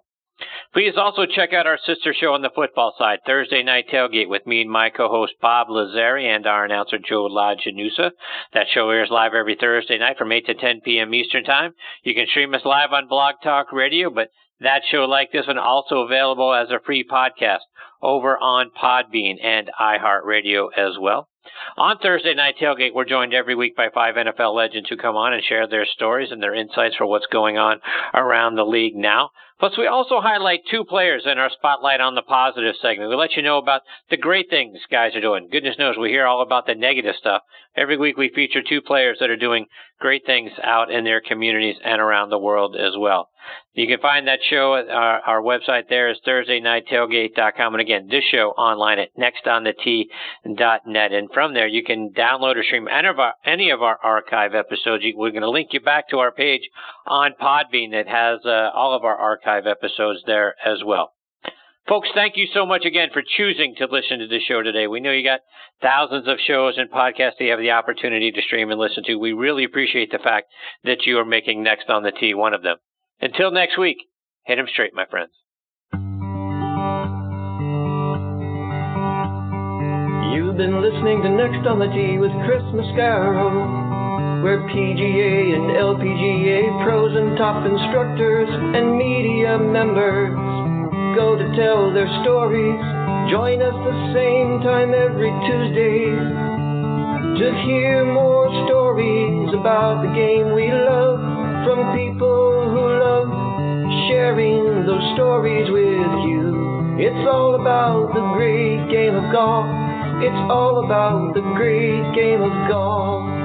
Please also check out our sister show on the football side, Thursday Night Tailgate, with me and my co-host Bob Lazari and our announcer Joe Lajanusa. That show airs live every Thursday night from 8 to 10 p.m. Eastern Time. You can stream us live on Blog Talk Radio, but that show, like this one, also available as a free podcast over on Podbean and iHeartRadio as well. On Thursday Night Tailgate, we're joined every week by five NFL legends who come on and share their stories and their insights for what's going on around the league now. Plus, we also highlight two players in our Spotlight on the Positive segment. We let you know about the great things guys are doing. Goodness knows we hear all about the negative stuff. Every week we feature two players that are doing great things out in their communities and around the world as well. You can find that show at our, our website there is thursdaynighttailgate.com. And again, this show online at nextonthetee.net. And from there, you can download or stream any of our, any of our archive episodes. We're going to link you back to our page on Podbean that has uh, all of our archive episodes there as well. Folks, thank you so much again for choosing to listen to the show today. We know you got thousands of shows and podcasts that you have the opportunity to stream and listen to. We really appreciate the fact that you are making Next on the Tee one of them. Until next week, hit 'em straight, my friends. Been listening to Next on the Tee with Chris Mascaro, where PGA and LPGA pros and top instructors and media members go to tell their stories. Join us the same time every Tuesday to hear more stories about the game we love from people who love sharing those stories with you. It's all about the great game of golf. It's all about the great game of golf.